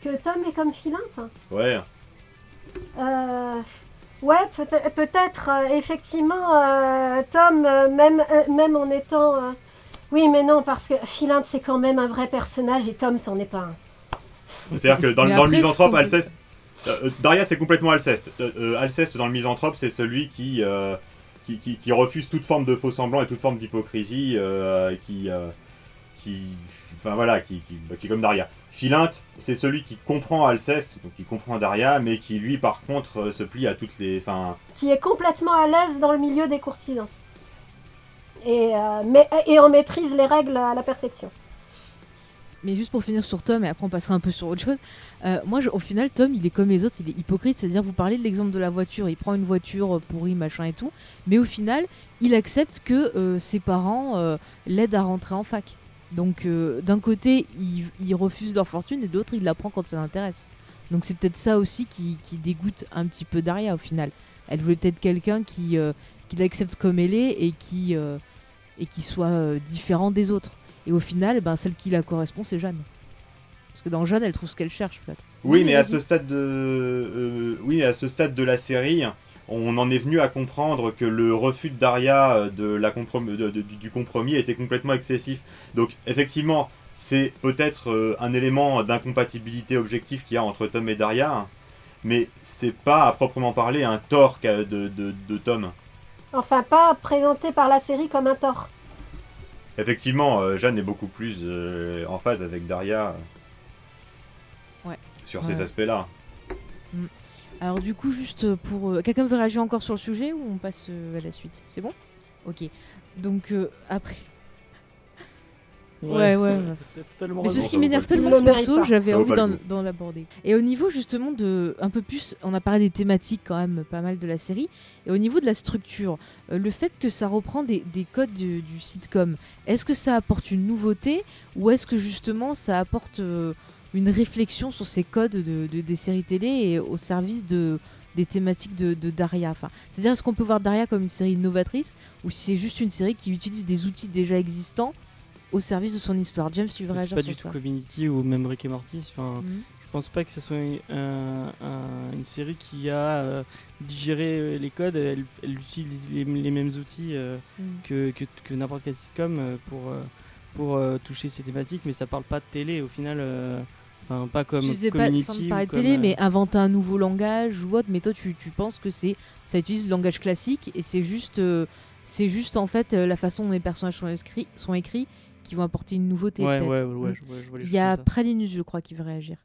Que Tom est comme Philinte Ouais. Euh, ouais, peut- peut-être, euh, effectivement, Tom, même, même en étant... Oui, mais non, parce que Philinte, c'est quand même un vrai personnage et Tom, c'en est pas un. C'est-à-dire que dans, le misanthrope, Alceste. euh, euh, Daria, c'est complètement Alceste. Euh, euh, Alceste, dans le misanthrope, c'est celui qui, euh, qui, qui- qui refuse toute forme de faux semblant et toute forme d'hypocrisie, euh, qui, euh, qui. Enfin voilà, qui, qui, bah, qui est comme Daria. Philinte, c'est celui qui comprend Alceste, donc qui comprend Daria, mais qui lui, par contre, euh, se plie à toutes les. Enfin, Qui est complètement à l'aise dans le milieu des courtisans. Et, euh, en maîtrise les règles à la perfection. Mais juste pour finir sur Tom, et après on passera un peu sur autre chose. euh, moi, au final, Tom, il est comme les autres, il est hypocrite. C'est-à-dire, vous parlez de l'exemple de la voiture, il prend une voiture euh, pourrie, machin et tout. Mais au final, il accepte que euh, ses parents l'aident à rentrer en fac. Donc, d'un côté, il, refuse leur fortune, et de l'autre, il la prend quand ça l'intéresse. Donc, c'est peut-être ça aussi qui, dégoûte un petit peu Daria au final. Elle voulait peut-être quelqu'un qui, l'accepte comme elle est et qui, et qui soit euh, différent des autres. Et au final, ben, celle qui la correspond, c'est Jeanne. Parce que dans Jeanne, elle trouve ce qu'elle cherche, peut-être. Oui, Oui, mais à ce stade de, euh, oui, à ce stade de la série, on en est venu à comprendre que le refus de Daria euh, de la comprom- de- de- du compromis était complètement excessif. Donc, effectivement, c'est peut-être euh, un élément d'incompatibilité objective qu'il y a entre Tom et Daria, mais c'est pas à proprement parler un tort de, de Tom. Enfin, pas présenté par la série comme un tort. Effectivement, euh, Jeanne est beaucoup plus euh, en phase avec Daria. Ouais. Sur ces Ouais. aspects-là. Alors du coup, juste pour... euh, Quelqu'un veut réagir encore sur le sujet ou on passe euh, à la suite? C'est bon? Ok. Donc euh, après... Ouais, ouais. Totalement Mais ce qui m'énerve tellement ce perso, j'avais envie d'en l'aborder. Et au niveau justement de, un peu plus, on a parlé des thématiques quand même pas mal de la série, et au niveau de la structure, euh, le fait que ça reprend des, des codes du, du sitcom, est-ce que ça apporte une nouveauté, ou est-ce que justement ça apporte euh, une réflexion sur ces codes de, de- des séries télé et au service de des thématiques de, de Daria? Enfin, c'est-à-dire est-ce qu'on peut voir Daria comme une série innovatrice ou si c'est juste une série qui utilise des outils déjà existants au service de son histoire. James, tu veux C'est pas du tout Community ou même Rick et Morty. Enfin, Mhm. je pense pas que ce soit un- un- une série qui a euh, digéré euh, les codes. Elle, elle utilise les, les mêmes outils euh, Mhm. que, que, que n'importe quel sitcom pour, pour euh, toucher ces thématiques, mais ça parle pas de télé au final. Enfin, pas comme tu pas Community. enfin, de ou parler de comme, télé, euh, mais inventer un nouveau langage ou autre. Mais toi, tu, tu penses que c'est ça utilise le langage classique et c'est juste, euh, c'est juste en fait euh, la façon dont les personnages sont sont écrits qui vont apporter une nouveauté. Ouais, peut-être. ouais, Il y a. Pralinus, je crois, qui veut réagir.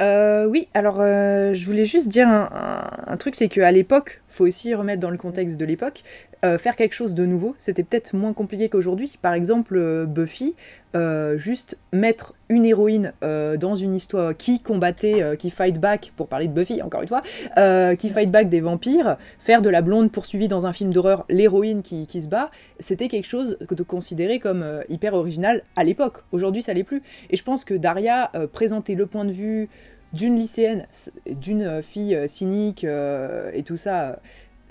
Euh, oui, alors euh, je voulais juste dire un, un- un truc, c'est qu'à l'époque, faut aussi remettre dans le contexte de l'époque, euh, faire quelque chose de nouveau, c'était peut-être moins compliqué qu'aujourd'hui. Par exemple, euh, Buffy, euh, juste mettre une héroïne dans une histoire qui combattait, qui fight back, pour parler de Buffy encore une fois, qui fight back des vampires, faire de la blonde poursuivie dans un film d'horreur, l'héroïne qui, qui se bat, c'était quelque chose que de considérer comme hyper original à l'époque. Aujourd'hui, ça l'est plus. Et je pense que Daria présentait le point de vue d'une lycéenne, d'une fille cynique et tout ça,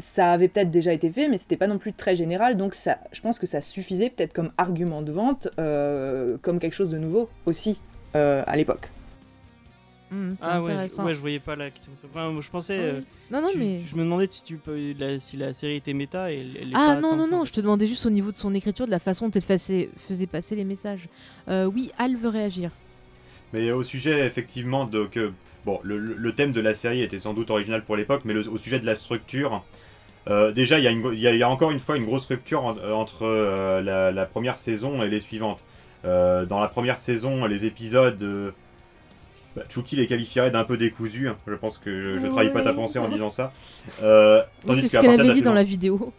ça avait peut-être déjà été fait, mais c'était pas non plus très général. Donc ça, je pense que ça suffisait peut-être comme argument de vente, euh, comme quelque chose de nouveau aussi euh, à l'époque. Mm, c'est Ah ouais, je, ouais, je voyais pas la question. Enfin, je pensais. Ah euh. Non, non, tu- mais. Je me demandais si, tu peux, la, si la série était méta et elle, Ah non, non, non, je te demandais juste au niveau de son écriture, de la façon dont elle faisait, faisait passer les messages. Euh, oui, Al veut réagir. Mais au sujet, effectivement, de que. Bon, le, le- le thème de la série était sans doute original pour l'époque, mais le- au sujet de la structure. Euh, déjà, il y, a y y encore une fois une grosse rupture en- euh, entre euh, la, la première saison et les suivantes. Euh, dans la première saison, les épisodes. bah, Chucky les qualifierait d'un peu décousus. hein. Je pense que je trahis pas ta pensée en disant ça. Tandis c'est ce qu'à qu'elle partir de avait la dit dans saison- la vidéo.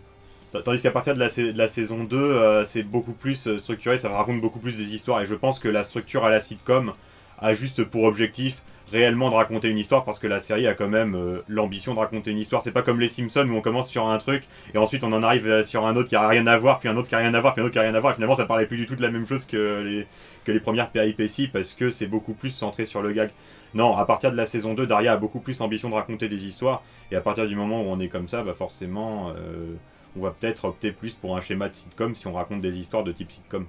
Tandis qu'à partir de la, de la saison 2, euh, c'est beaucoup plus structuré, ça raconte beaucoup plus des histoires. Et je pense que la structure à la sitcom a juste pour objectif réellement de raconter une histoire parce que la série a quand même euh, l'ambition de raconter une histoire. C'est pas comme les Simpsons où on commence sur un truc et ensuite on en arrive euh, sur un autre qui a rien à voir, puis un autre qui a rien à voir, puis un autre qui a rien à voir. Et finalement, ça parlait plus du tout de la même chose que les, que les premières péripéties parce que c'est beaucoup plus centré sur le gag. Non, à partir de la saison 2, Daria a beaucoup plus l'ambition de raconter des histoires. Et à partir du moment où on est comme ça, bah forcément, euh, on va peut-être opter plus pour un schéma de sitcom si on raconte des histoires de type sitcom.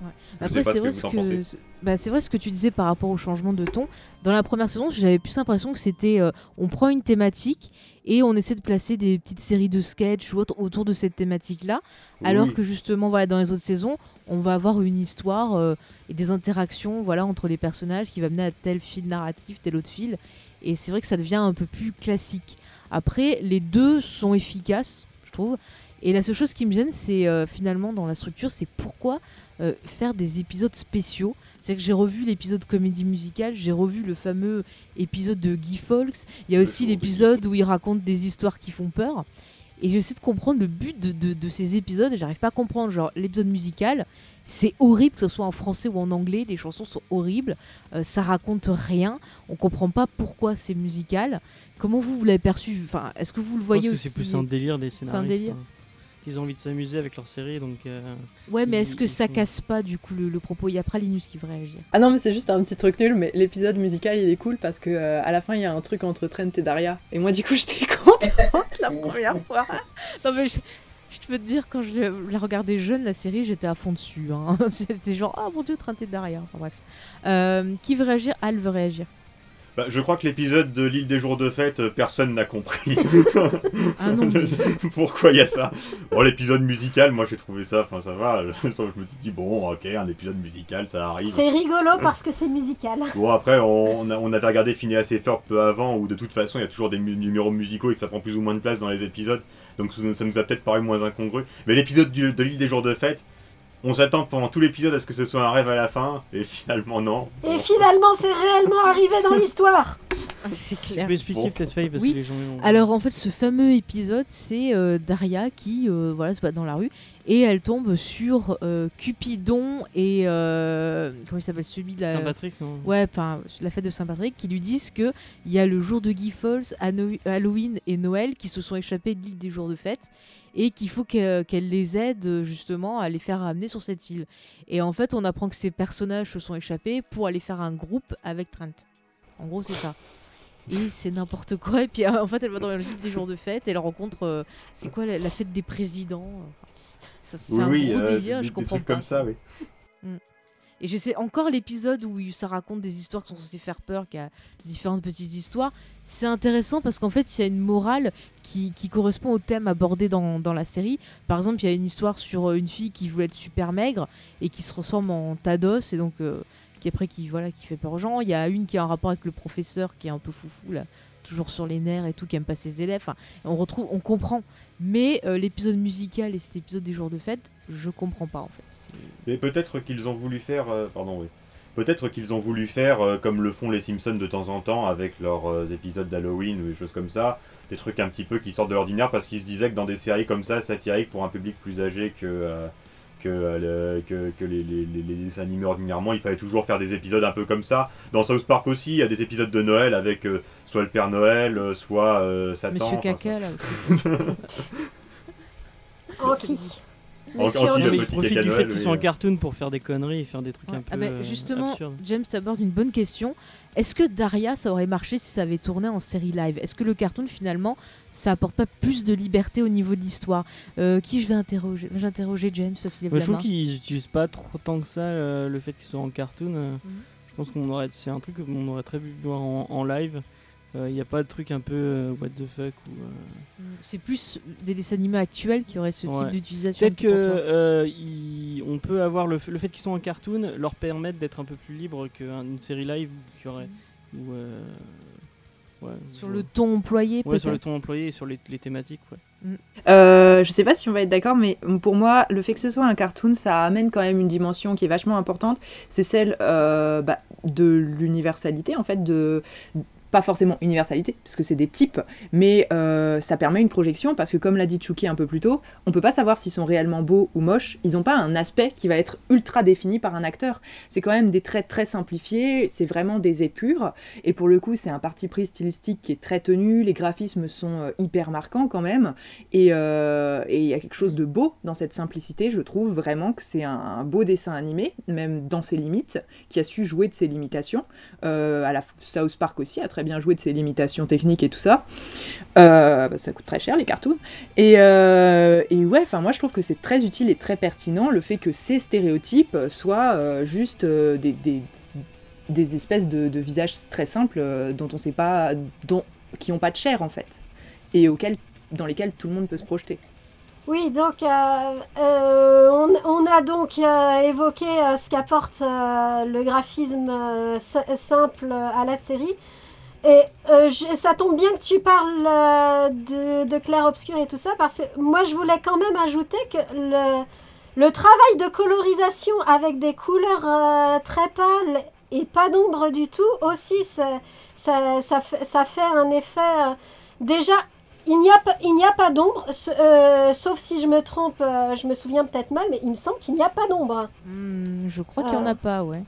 Je Après, c'est ce vrai, ce que, bah, c'est vrai ce que tu disais par rapport au changement de ton. Dans la première saison, j'avais plus l'impression que c'était euh, on prend une thématique et on essaie de placer des petites séries de sketchs ou autres autour de cette thématique-là. Alors que justement, voilà, dans les autres saisons, on va avoir une histoire euh, et des interactions voilà, entre les personnages qui va mener à tel fil narratif, tel autre fil. Et c'est vrai que ça devient un peu plus classique. Après, les deux sont efficaces, je trouve. Et la seule chose qui me gêne, c'est euh, finalement dans la structure, c'est pourquoi euh, faire des épisodes spéciaux. C'est que j'ai revu l'épisode comédie musicale, j'ai revu le fameux épisode de Guy Fawkes. Il y a aussi l'épisode où il raconte des histoires qui font peur. Et j'essaie de comprendre le but de, de- de ces épisodes et j'arrive pas à comprendre. Genre, l'épisode musical, c'est horrible, que ce soit en français ou en anglais, les chansons sont horribles, euh, ça raconte rien, on comprend pas pourquoi c'est musical. Comment vous, vous l'avez perçu? Enfin, Est-ce que vous le Je voyez pense que aussi c'est plus un délire des scénaristes. délire. hein. Ils ont envie de s'amuser avec leur série, donc. euh, Ouais, mais est-ce que ça font- casse pas du coup le, le propos? Il y a Pralinus qui veut réagir. Ah non, mais c'est juste un petit truc nul, mais l'épisode musical il est cool parce que euh, à la fin il y a un truc entre Trent et Daria. Et moi du coup j'étais contente la première fois. Non mais je, je peux te dire quand je l'ai regardé jeune la série j'étais à fond dessus. hein. C'était genre ah mon dieu Trinité derrière. Enfin, bref. Euh, qui veut réagir? Al veut réagir. Bah, je crois que l'épisode de l'île des jours de fête, euh, personne n'a compris. Ah non. Pourquoi il y a ça? Bon, l'épisode musical, moi j'ai trouvé ça, enfin ça va. Je, je me suis dit, bon, ok, un épisode musical, ça arrive. C'est rigolo parce que c'est musical. Bon, après, on, on a- on avait regardé Phineas et Ferb peu avant, où de toute façon, il y a toujours des mu- numéros musicaux et que ça prend plus ou moins de place dans les épisodes. Donc ça nous- a peut-être paru moins incongru. Mais l'épisode de l'île des jours de fête, on s'attend pendant tout l'épisode à ce que ce soit un rêve à la fin, et finalement non. Et Bon. finalement, c'est réellement arrivé dans l'histoire. C'est Tu clair. peux expliquer Bon. peut-être Faye parce Oui. que les gens. Alors en fait, ce fameux épisode, c'est euh, Daria qui euh, voilà se bat dans la rue et elle tombe sur euh, Cupidon et euh, comment il s'appelle celui de la Saint-Patrick, non? Ouais, enfin la fête de Saint-Patrick qui lui disent que il y a le jour de Guy Fawkes, Hano- Halloween et Noël qui se sont échappés de l'île des jours de fête et qu'il faut que- qu'elle les aide euh, justement à les faire ramener sur cette île. Et en fait, on apprend que ces personnages se sont échappés pour aller faire un groupe avec Trent. En gros, c'est ça. Et c'est n'importe quoi. Et puis en fait, elle va dans la des jours de fête et elle rencontre. euh, c'est quoi la, la fête des présidents? C'est Oui, un oui, gros euh, délire, des, je des comprends trucs pas. comme ça, oui. Et je sais encore l'épisode où ça raconte des histoires qui sont censées faire peur, qui a différentes petites histoires. C'est intéressant parce qu'en fait, il y a une morale qui, correspond au thème abordé dans, la série. Par exemple, il y a une histoire sur euh, une fille qui voulait être super maigre et qui se transforme en tas d'os et donc euh, qui après qui voilà qui fait peur aux gens. Il y a une qui a un rapport avec le professeur qui est un peu foufou là, toujours sur les nerfs et tout, qui aime pas ses élèves. On retrouve, on comprend. Mais euh, l'épisode musical et cet épisode des jours de fête, je comprends pas en fait. Mais peut-être qu'ils ont voulu faire. euh, pardon, oui. Peut-être qu'ils ont voulu faire euh, comme le font les Simpsons de temps en temps avec leurs euh, épisodes d'Halloween ou des choses comme ça. Des trucs un petit peu qui sortent de l'ordinaire parce qu'ils se disaient que dans des séries comme ça, satiriques pour un public plus âgé que. euh, que, euh, que, que les, les, les- les dessins animés ordinairement, il fallait toujours faire des épisodes un peu comme ça. Dans South Park aussi, il y a des épisodes de Noël avec euh, soit le Père Noël, euh, soit euh, Satan. Monsieur enfin, Caca là. Anki. En- le mais ils profitent du fait qu'ils sont en cartoon pour faire des conneries et faire des trucs Ouais. un peu Ah bah, euh, justement, absurdes. James t'aborde une bonne question. Est-ce que Daria, ça aurait marché si ça avait tourné en série live? Est-ce que le cartoon, finalement, ça apporte pas plus de liberté au niveau de l'histoire? Euh, Qui je vais interroger J'ai interrogé James parce qu'il est Moi, je trouve qu'ils utilisent pas trop tant que ça euh, le fait qu'ils soient en cartoon. euh, Mhm. Je pense qu'on aurait, c'est un truc qu'on aurait très pu voir en, en live. Il n'y a pas de truc un peu euh, what the fuck ou. euh, C'est plus des dessins animés actuels qui auraient ce Ouais. type d'utilisation. Peut-être que euh, on peut avoir le, f- le fait qu'ils sont en cartoon leur permettre d'être un peu plus libre qu'une série live qui aurait. Ou, euh, ouais, Sur je- le ton employé, Ouais, peut-être. sur le ton employé et sur les, les thématiques. Ouais. Euh, je sais pas si on va être d'accord, mais pour moi, le fait que ce soit un cartoon, ça amène quand même une dimension qui est vachement importante. C'est celle euh, bah, de l'universalité, en fait, de pas forcément universalité, parce que c'est des types, mais euh, ça permet une projection, parce que comme l'a dit Chucky un peu plus tôt, on peut pas savoir s'ils sont réellement beaux ou moches, ils ont pas un aspect qui va être ultra défini par un acteur. C'est quand même des traits très simplifiés, c'est vraiment des épures, et pour le coup, c'est un parti pris stylistique qui est très tenu, les graphismes sont euh, hyper marquants quand même, et euh, et il y a quelque chose de beau dans cette simplicité, je trouve vraiment que c'est un, beau dessin animé, même dans ses limites, qui a su jouer de ses limitations. À la South Park aussi a très bien joué de ses limitations techniques et tout ça. Euh, bah, ça coûte très cher les cartoons. Et, euh, et ouais, enfin moi je trouve que c'est très utile et très pertinent le fait que ces stéréotypes soient euh, juste des, des, espèces de, visages très simples dont on sait pas, dont, qui n'ont pas de chair en fait, et auxquels, dans lesquels tout le monde peut se projeter. Oui, donc on, a donc évoqué ce qu'apporte le graphisme si- simple à la série. Et euh, je- ça tombe bien que tu parles euh, de, de clair-obscur et tout ça, parce que moi je voulais quand même ajouter que le, le travail de colorisation avec des couleurs euh, très pâles et pas d'ombre du tout, aussi, ça, ça, ça, fait, ça fait un effet... déjà, il n'y a il n'y a pas d'ombre, sauf si je me trompe, je me souviens peut-être mal, mais il me semble qu'il n'y a pas d'ombre. Hmm, je crois qu'il y en a pas, ouais.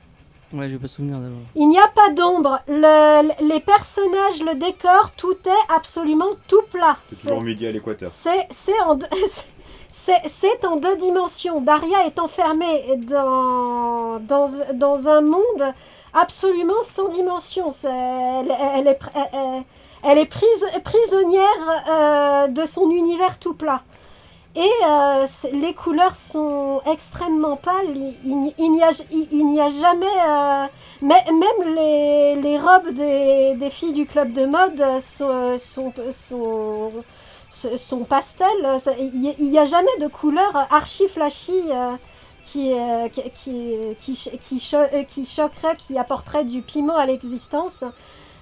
Ouais, j'ai pas souvenir d'abord. Il n'y a pas d'ombre. Le- les personnages, le décor, tout est absolument tout plat. C'est toujours midi à l'équateur. C'est c'est en deux, c'est c'est en deux dimensions. Daria est enfermée dans dans, dans un monde absolument sans dimension. Elle, elle est elle est prise, prisonnière euh, de son univers tout plat. Et euh, les couleurs sont extrêmement pâles. Il, n'y- a, jamais. euh, même les, robes des, filles du club de mode sont, sont. Ça- Il n'y a jamais de couleurs archi flashy euh, qui, euh, qui, qui, qui, euh, qui choquerait, qui apporterait du piment à l'existence.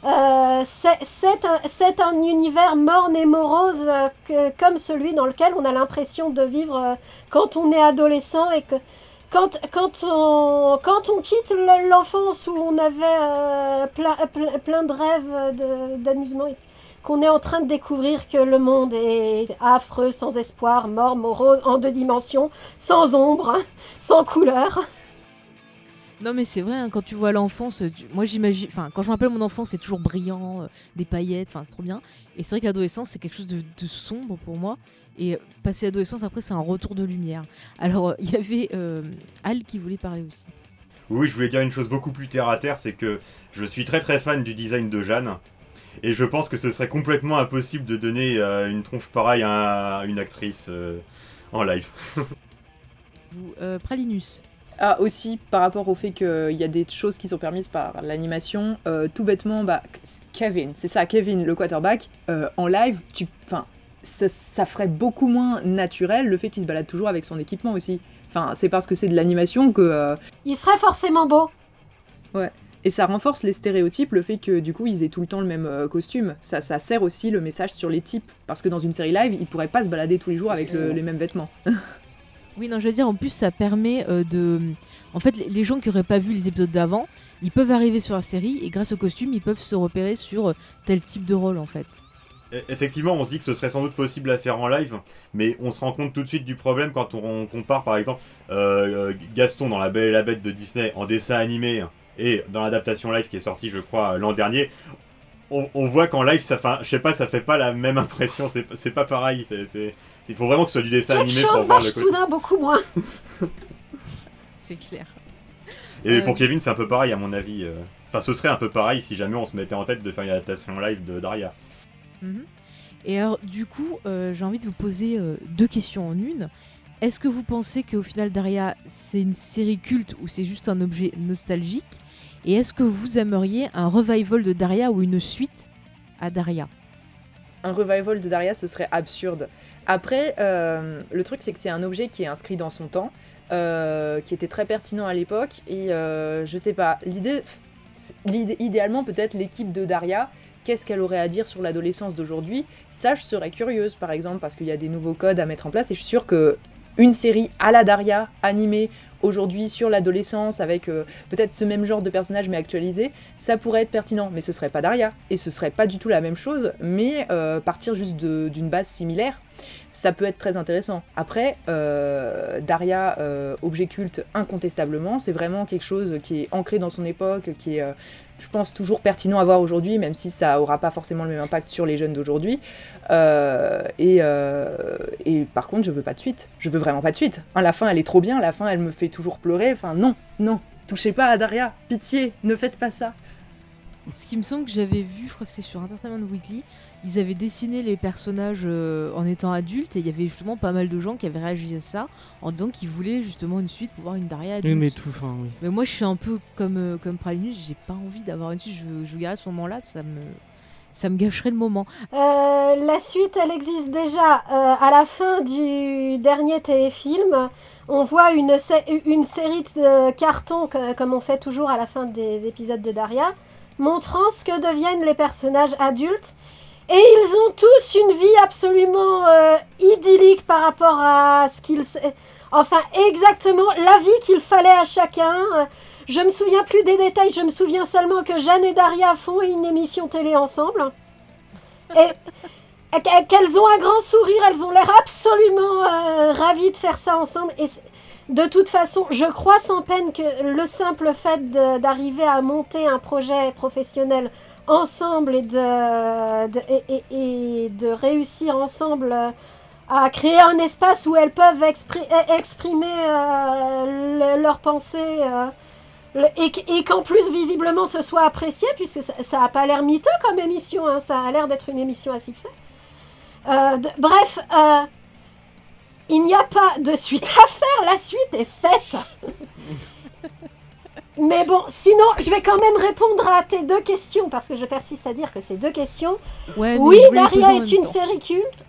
Euh, c'est un, univers morne et morose euh, comme celui dans lequel on a l'impression de vivre euh, quand on est adolescent et que quand, on, quitte le- l'enfance où on avait plein, plein, de rêves d'amusement, et qu'on est en train de découvrir que le monde est affreux, sans espoir, mort, morose, en deux dimensions, sans ombre, sans couleur. Non mais c'est vrai, hein, quand tu vois l'enfance, tu- moi j'imagine, enfin quand je me rappelle mon enfance, c'est toujours brillant, euh, des paillettes, enfin c'est trop bien. Et c'est vrai que l'adolescence c'est quelque chose de, de sombre pour moi. Et euh, passer l'adolescence après c'est un retour de lumière. Alors euh, il y avait euh, Al qui voulait parler aussi. Oui, je voulais dire une chose beaucoup plus terre à terre, c'est que je suis très très fan du design de Jeanne. Et je pense que ce serait complètement impossible de donner euh, une tronche pareille à une actrice euh, en live. Euh, Pralinus. Ah, aussi, par rapport au fait qu'il y a des choses qui sont permises par l'animation, euh, tout bêtement, bah, Kevin, c'est ça, Kevin, le quarterback, euh, en live, tu, enfin, ça, ça ferait beaucoup moins naturel le fait qu'il se balade toujours avec son équipement aussi. Enfin, c'est parce que c'est de l'animation que. euh, Il serait forcément beau. et ça renforce les stéréotypes, le fait que du coup ils aient tout le temps le même euh, costume. Ça, ça sert aussi le message sur les types. Parce que dans une série live, ils pourraient pas se balader tous les jours avec le- les mêmes vêtements. Oui non je veux dire en plus ça permet euh, de... En fait les- gens qui auraient pas vu les épisodes d'avant, ils peuvent arriver sur la série et grâce au costume ils peuvent se repérer sur euh, tel type de rôle en fait. E- Effectivement, on se dit que ce serait sans doute possible à faire en live, mais on se rend compte tout de suite du problème quand on compare par exemple euh, Gaston dans La Belle et la Bête de Disney en dessin animé et dans l'adaptation live qui est sortie, je crois, l'an dernier. On, voit qu'en live, ça je sais pas, ça fait pas la même impression, c'est pas pareil. c'est- il faut vraiment que ce soit du dessin Quelque animé chose pour voir marche le côté. soudain beaucoup moins. C'est clair. Et Euh, pour Kevin, c'est un peu pareil à mon avis. euh. Enfin, ce serait un peu pareil si jamais on se mettait en tête de faire une adaptation live de Daria. Mhm. Et alors, du coup, euh, j'ai envie de vous poser euh, deux questions en une. Est-ce que vous pensez qu'au final, Daria, c'est une série culte ou c'est juste un objet nostalgique? Et est-ce que vous aimeriez un revival de Daria ou une suite à Daria? Un revival de Daria, ce serait absurde. Après, euh, le truc, c'est que c'est un objet qui est inscrit dans son temps, euh, qui était très pertinent à l'époque, et euh, je sais pas, l'idée, idéalement, peut-être l'équipe de Daria, qu'est-ce qu'elle aurait à dire sur l'adolescence d'aujourd'hui? Ça, je serais curieuse, par exemple, parce qu'il y a des nouveaux codes à mettre en place, et je suis sûre que une série à la Daria, animée aujourd'hui sur l'adolescence, avec euh, peut-être ce même genre de personnage mais actualisé, ça pourrait être pertinent, mais ce serait pas Daria, et ce serait pas du tout la même chose, mais euh, partir juste d'une base similaire, ça peut être très intéressant. Après, euh, Daria, objet culte incontestablement, c'est vraiment quelque chose qui est ancré dans son époque, qui est, je pense, toujours pertinent à voir aujourd'hui, même si ça aura pas forcément le même impact sur les jeunes d'aujourd'hui. Euh, et, euh, et par contre, je veux pas de suite. Je veux vraiment pas de suite. Hein, la fin, elle est trop bien. La fin, elle me fait toujours pleurer. Enfin, non, non. Touchez pas à Daria. Pitié, ne faites pas ça. Ce qui me semble que j'avais vu, je crois que c'est sur Entertainment Weekly, ils avaient dessiné les personnages euh, en étant adultes et il y avait justement pas mal de gens qui avaient réagi à ça en disant qu'ils voulaient justement une suite pour voir une Daria adulte. Oui, mais tout, oui. Mais moi, je suis un peu comme, euh, comme Pralinus, j'ai pas envie d'avoir une suite. Je, veux- je regarde à ce moment-là, ça me, ça me gâcherait le moment. Euh, la suite, elle existe déjà. Euh, à la fin du dernier téléfilm, on voit une, sé- une série de cartons, comme on fait toujours à la fin des épisodes de Daria, montrant ce que deviennent les personnages adultes. Et ils ont tous une vie absolument euh, idyllique par rapport à ce qu'ils... Enfin, exactement la vie qu'il fallait à chacun. Je me souviens plus des détails, je me souviens seulement que Jeanne et Daria font une émission télé ensemble. Et et qu'e- qu'elles ont un grand sourire, elles ont l'air absolument euh, ravies de faire ça ensemble. Et de toute façon, je crois sans peine que le simple fait d'arriver à monter un projet professionnel ensemble et de, réussir ensemble euh, à créer un espace où elles peuvent expri- exprimer euh, le- leurs pensées euh, le- et, et qu'en plus visiblement ce soit apprécié puisque ça, ça a pas l'air miteux comme émission, hein, ça a l'air d'être une émission à succès. Euh, de- bref, euh, il n'y a pas de suite à faire, la suite est faite. Mais bon, sinon, je vais quand même répondre à tes deux questions parce que je persiste à dire que c'est deux questions. Ouais, Oui, Daria est une série culte.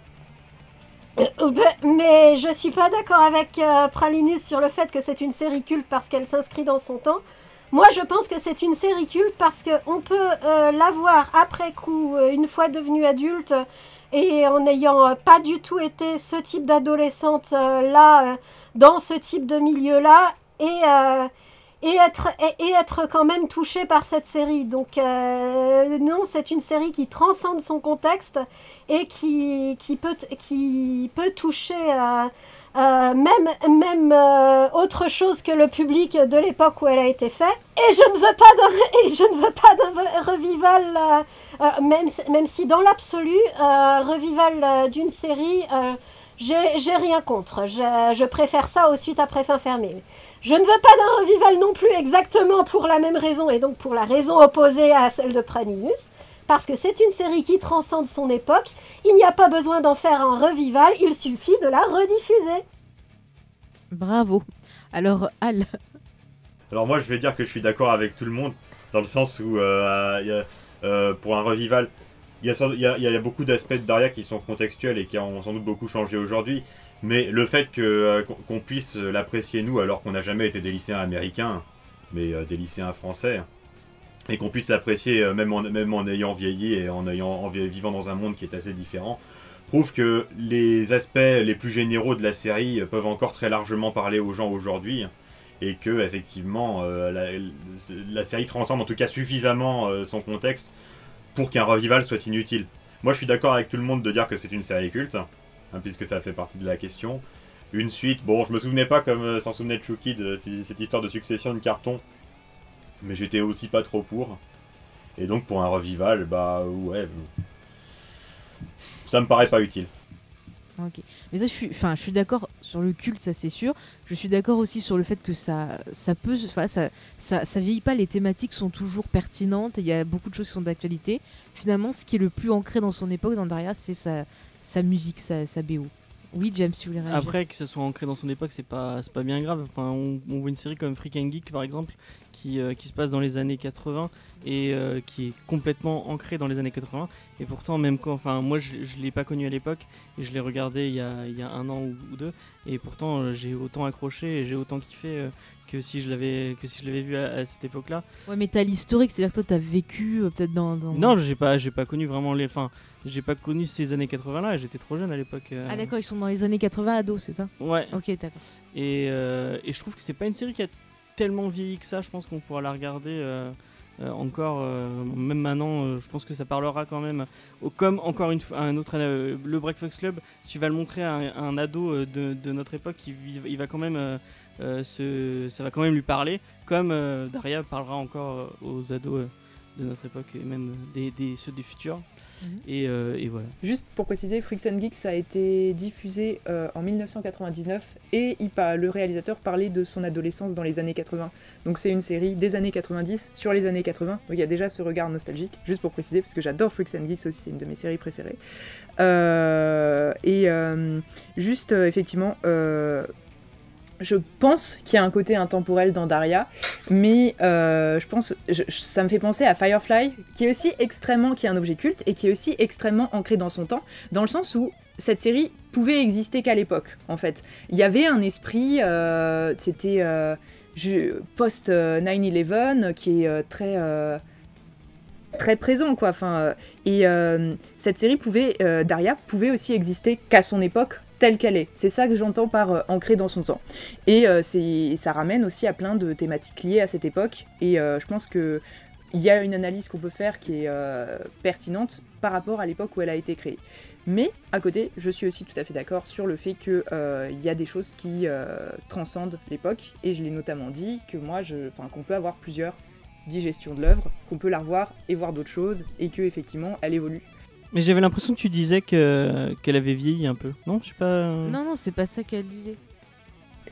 Euh, ben, mais je suis pas d'accord avec euh, Pralinus sur le fait que c'est une série culte parce qu'elle s'inscrit dans son temps. Moi, je pense que c'est une série culte parce qu'on peut euh, la voir après coup, euh, une fois devenue adulte, et en n'ayant euh, pas du tout été ce type d'adolescente là, dans ce type de milieu-là, et, euh, et, être, et, être quand même touché par cette série. Donc euh, non, c'est une série qui transcende son contexte et qui, qui, peut, qui peut toucher euh, même, même autre chose que le public de l'époque où elle a été faite. Et je ne veux pas d'un, et je ne veux pas d'un revival, même, même si dans l'absolu, revival d'une série j'ai rien contre. Je, préfère ça aux suites après fin fermée. Je ne veux pas d'un revival non plus exactement pour la même raison et donc pour la raison opposée à celle de Praninus. Parce que c'est une série qui transcende son époque. Il n'y a pas besoin d'en faire un revival, il suffit de la rediffuser. Bravo. Alors, Al. Alors, moi, je vais dire que je suis d'accord avec tout le monde, dans le sens où, euh, euh, pour un revival, il y, a, beaucoup d'aspects de Daria qui sont contextuels et qui ont sans doute beaucoup changé aujourd'hui. Mais le fait euh, qu'on puisse l'apprécier nous alors qu'on n'a jamais été des lycéens américains, mais euh, des lycéens français, et qu'on puisse l'apprécier euh, même, en, ayant vieilli et en, ayant, vivant dans un monde qui est assez différent, prouve que les aspects les plus généraux de la série peuvent encore très largement parler aux gens aujourd'hui et que effectivement la, la, série transcende en tout cas suffisamment son contexte pour qu'un revival soit inutile. Moi, je suis d'accord avec tout le monde de dire que c'est une série culte, hein, puisque ça fait partie de la question. Une suite, bon, je me souvenais pas comme euh, s'en souvenait Chucky de cette histoire de succession de cartons, mais j'étais aussi pas trop pour. Et donc, pour un revival, bah ouais, ça me paraît pas utile. Ok. Mais ça, je suis, enfin, je suis d'accord sur le culte, ça c'est sûr. Je suis d'accord aussi sur le fait que ça, ça peut, enfin, ça, ça, ça, vieillit pas. Les thématiques sont toujours pertinentes. Il y a beaucoup de choses qui sont d'actualité. Finalement, ce qui est le plus ancré dans son époque, dans Daria, c'est sa, sa musique, sa, sa BO. Oui, James, voulez réagir. Après, que ça soit ancré dans son époque, c'est pas, pas bien grave. Enfin, on, voit une série comme Freak and Geek, par exemple, qui, euh, se passe dans les années 80 et euh, qui est complètement ancré dans les années 80. Et pourtant, même quand, enfin, moi je ne l'ai pas connu à l'époque et je l'ai regardé il y, a, un an ou, deux. Et pourtant, euh, j'ai autant accroché et j'ai autant kiffé que si je l'avais que si je l'avais vu à, cette époque-là. Ouais, mais t'as l'historique, c'est-à-dire que toi t'as vécu peut-être dans, dans, Non, j'ai pas j'ai pas connu vraiment les fins. J'ai pas connu ces années 80-là, j'étais trop jeune à l'époque. Ah d'accord, ils sont dans les années 80 ados, c'est ça? Ouais. Ok, d'accord. Et, et je trouve que c'est pas une série qui a tellement vieilli que ça, je pense qu'on pourra la regarder euh, encore, euh, même maintenant, euh, je pense que ça parlera quand même. comme encore une fois, un autre, le Breakfast Club, si tu vas le montrer à un, ado de, notre époque, il, va quand même, ça va quand même lui parler, comme Daria parlera encore aux ados de notre époque et même des, ceux des futurs. Mhm. Euh, et, voilà. Juste pour préciser, Freaks and Geeks a été diffusé euh, en 1999 et il, le réalisateur parlait de son adolescence dans les années 80. Donc c'est une série des années 90 sur les années 80. Donc il y a déjà ce regard nostalgique, juste pour préciser, parce que j'adore Freaks and Geeks aussi, c'est une de mes séries préférées. Euh, et juste, effectivement, je pense qu'il y a un côté intemporel dans Daria, mais euh, je pense, ça me fait penser à Firefly, qui est aussi extrêmement, qui est un objet culte et qui est aussi extrêmement ancré dans son temps, dans le sens où cette série pouvait exister qu'à l'époque, en fait. Il y avait un esprit, euh, c'était euh, post 9/11, qui est très très présent quoi enfin et cette série pouvait Daria pouvait aussi exister qu'à son époque telle qu'elle est. C'est ça que j'entends par euh, ancré dans son temps. Et euh, ça ramène aussi à plein de thématiques liées à cette époque. Et euh, je pense que il y a une analyse qu'on peut faire qui est pertinente par rapport à l'époque où elle a été créée. Mais à côté, je suis aussi tout à fait d'accord sur le fait qu'il y a des choses qui transcendent l'époque, et je l'ai notamment dit que moi, je, qu'on peut avoir plusieurs digestions de l'œuvre, qu'on peut la revoir et voir d'autres choses, et que effectivement, elle évolue mais j'avais l'impression que tu disais que qu'elle avait vieilli un peu. Non, je sais pas. Non, non, c'est pas ça qu'elle disait.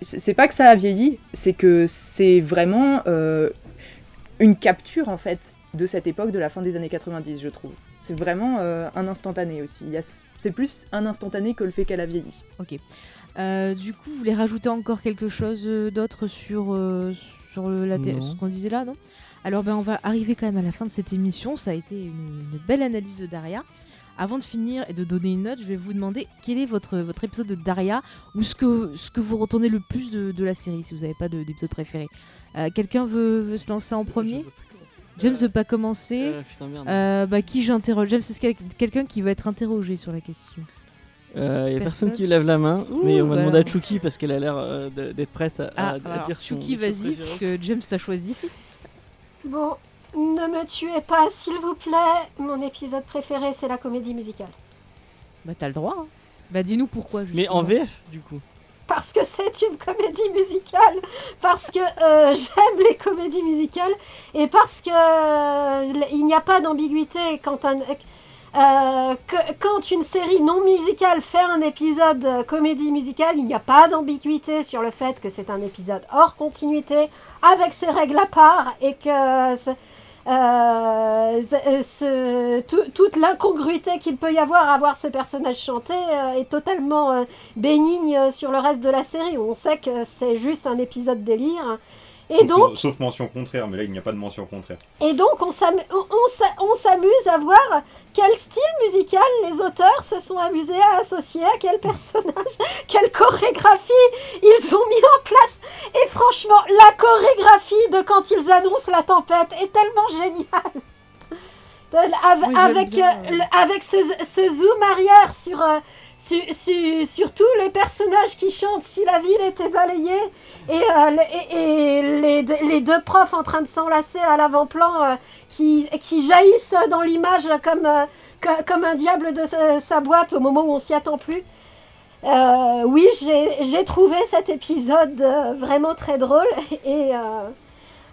C'est pas que ça a vieilli, c'est que c'est vraiment euh, une capture en fait de cette époque de la fin des années 90, je trouve. C'est vraiment euh, un instantané aussi. C'est plus un instantané que le fait qu'elle a vieilli. Ok. Euh, du coup, vous voulez rajouter encore quelque chose d'autre sur, sur la ce qu'on disait là, non? Alors, ben, on va arriver quand même à la fin de cette émission. Ça a été une belle analyse de Daria. Avant de finir et de donner une note, je vais vous demander quel est votre, votre épisode de Daria ou ce que, ce que vous retournez le plus de, la série, si vous n'avez pas d'épisode préféré. Euh, quelqu'un veut, se lancer en premier James ne veut pas commencer. Euh, euh, bah, qui j'interroge James, c'est quelqu'un qui va être interrogé sur la question? Il n'y a personne Personne? qui lève la main, Ouh, mais on va bah demander à. Chouki parce qu'elle a l'air euh, d'être prête à, Ah, à- à alors, dire épisode vas-y, parce que James t'a choisi. Bon, ne me tuez pas, s'il vous plaît. Mon épisode préféré, c'est la comédie musicale. Bah, t'as le droit. hein. Bah, dis-nous pourquoi. Mais en. VF, du coup. Parce que c'est une comédie musicale, parce que euh, j'aime les comédies musicales, et parce que euh, il n'y a pas d'ambiguïté quand un... euh, que- quand une série non musicale fait un épisode euh, comédie musicale, il n'y a pas d'ambiguïté sur le fait que c'est un épisode hors continuité, avec ses règles à part, et que euh, tout- toute l'incongruité qu'il peut y avoir à voir ce personnage chanter euh, est totalement euh, bénigne euh, sur le reste de la série. On sait que c'est juste un épisode délire. Et Sauf, donc, sauf mention contraire, mais là il n'y a pas de mention contraire. et donc on s'am- on- on s'a- on s'amuse à voir quel style musical les auteurs se sont amusés à associer à quel personnage, quelle chorégraphie ils ont mis en place. Et franchement, la chorégraphie de quand ils annoncent la tempête est tellement géniale. Oui, j'aime avec, bien, euh, le- avec ce, ce zoom arrière sur, euh, sur, sur- sur tous les personnages qui chantent si la ville était balayée et, euh, le- et- et les, deux- les deux profs en train de s'enlacer à l'avant-plan euh, qui, qui jaillissent dans l'image comme, euh, co- comme un diable de sa, sa boîte au moment où on s'y attend plus. Euh, oui, j'ai trouvé cet épisode euh, vraiment très drôle et euh,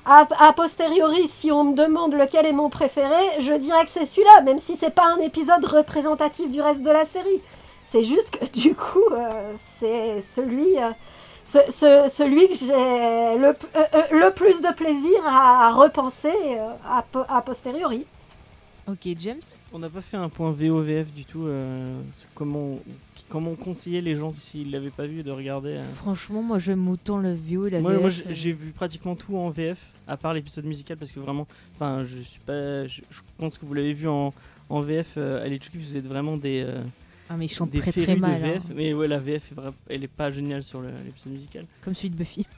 a, a posteriori, si on me demande lequel est mon préféré, je dirais que c'est celui-là, même si c'est pas un épisode représentatif du reste de la série. C'est juste que du coup, euh, c'est celui, euh, ce- ce- celui que j'ai le, euh, le plus de plaisir à, à repenser euh, a, po- a posteriori. Ok, James? On n'a pas fait un point VOVF du tout. euh, sur comment, comment conseiller les gens s'ils l'avaient pas vu de regarder. euh. Franchement, moi j'aime autant la VO et la Moi, VF. moi, j'ai euh. j'ai vu pratiquement tout en VF, à part l'épisode musical, parce que vraiment, enfin, je suis pas, je, je pense que vous l'avez vu en, en VF, euh, allez Chucky, vous êtes vraiment des, euh, Ah, mais ils chantent des très très mal. VF, hein. mais ouais, la VF, est vra- elle est pas géniale sur l'épisode musical. Comme celui de Buffy.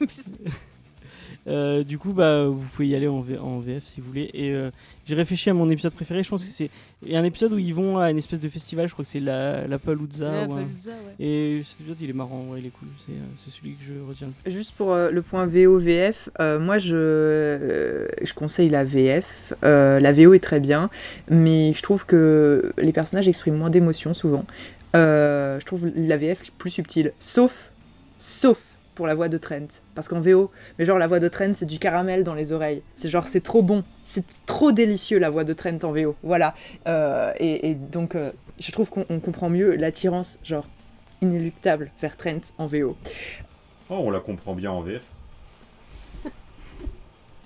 Euh, du coup, bah, vous pouvez y aller en, V- en VF si vous voulez. Et euh, j'ai réfléchi à mon épisode préféré. Je pense que c'est il y a un épisode où ils vont à une espèce de festival. Je crois que c'est la, la Palooza. Ouais, ou un- Palooza, ouais. Et cet épisode, il est marrant. Ouais, il est cool. C'est euh, c'est celui que je retiens. Juste pour euh, le point VO-VF, euh, moi je, euh, je conseille la VF. Euh, la VO est très bien, mais je trouve que les personnages expriment moins d'émotions souvent. Euh, je trouve la VF plus subtile, sauf, sauf pour la voix de Trent. Parce qu'en VO, mais genre la voix de Trent, c'est du caramel dans les oreilles. C'est genre, c'est trop bon. C'est trop délicieux la voix de Trent en VO. Voilà. Euh, et, et donc, euh, je trouve qu'on on comprend mieux l'attirance, genre, inéluctable vers Trent en VO. Oh, on la comprend bien en VF.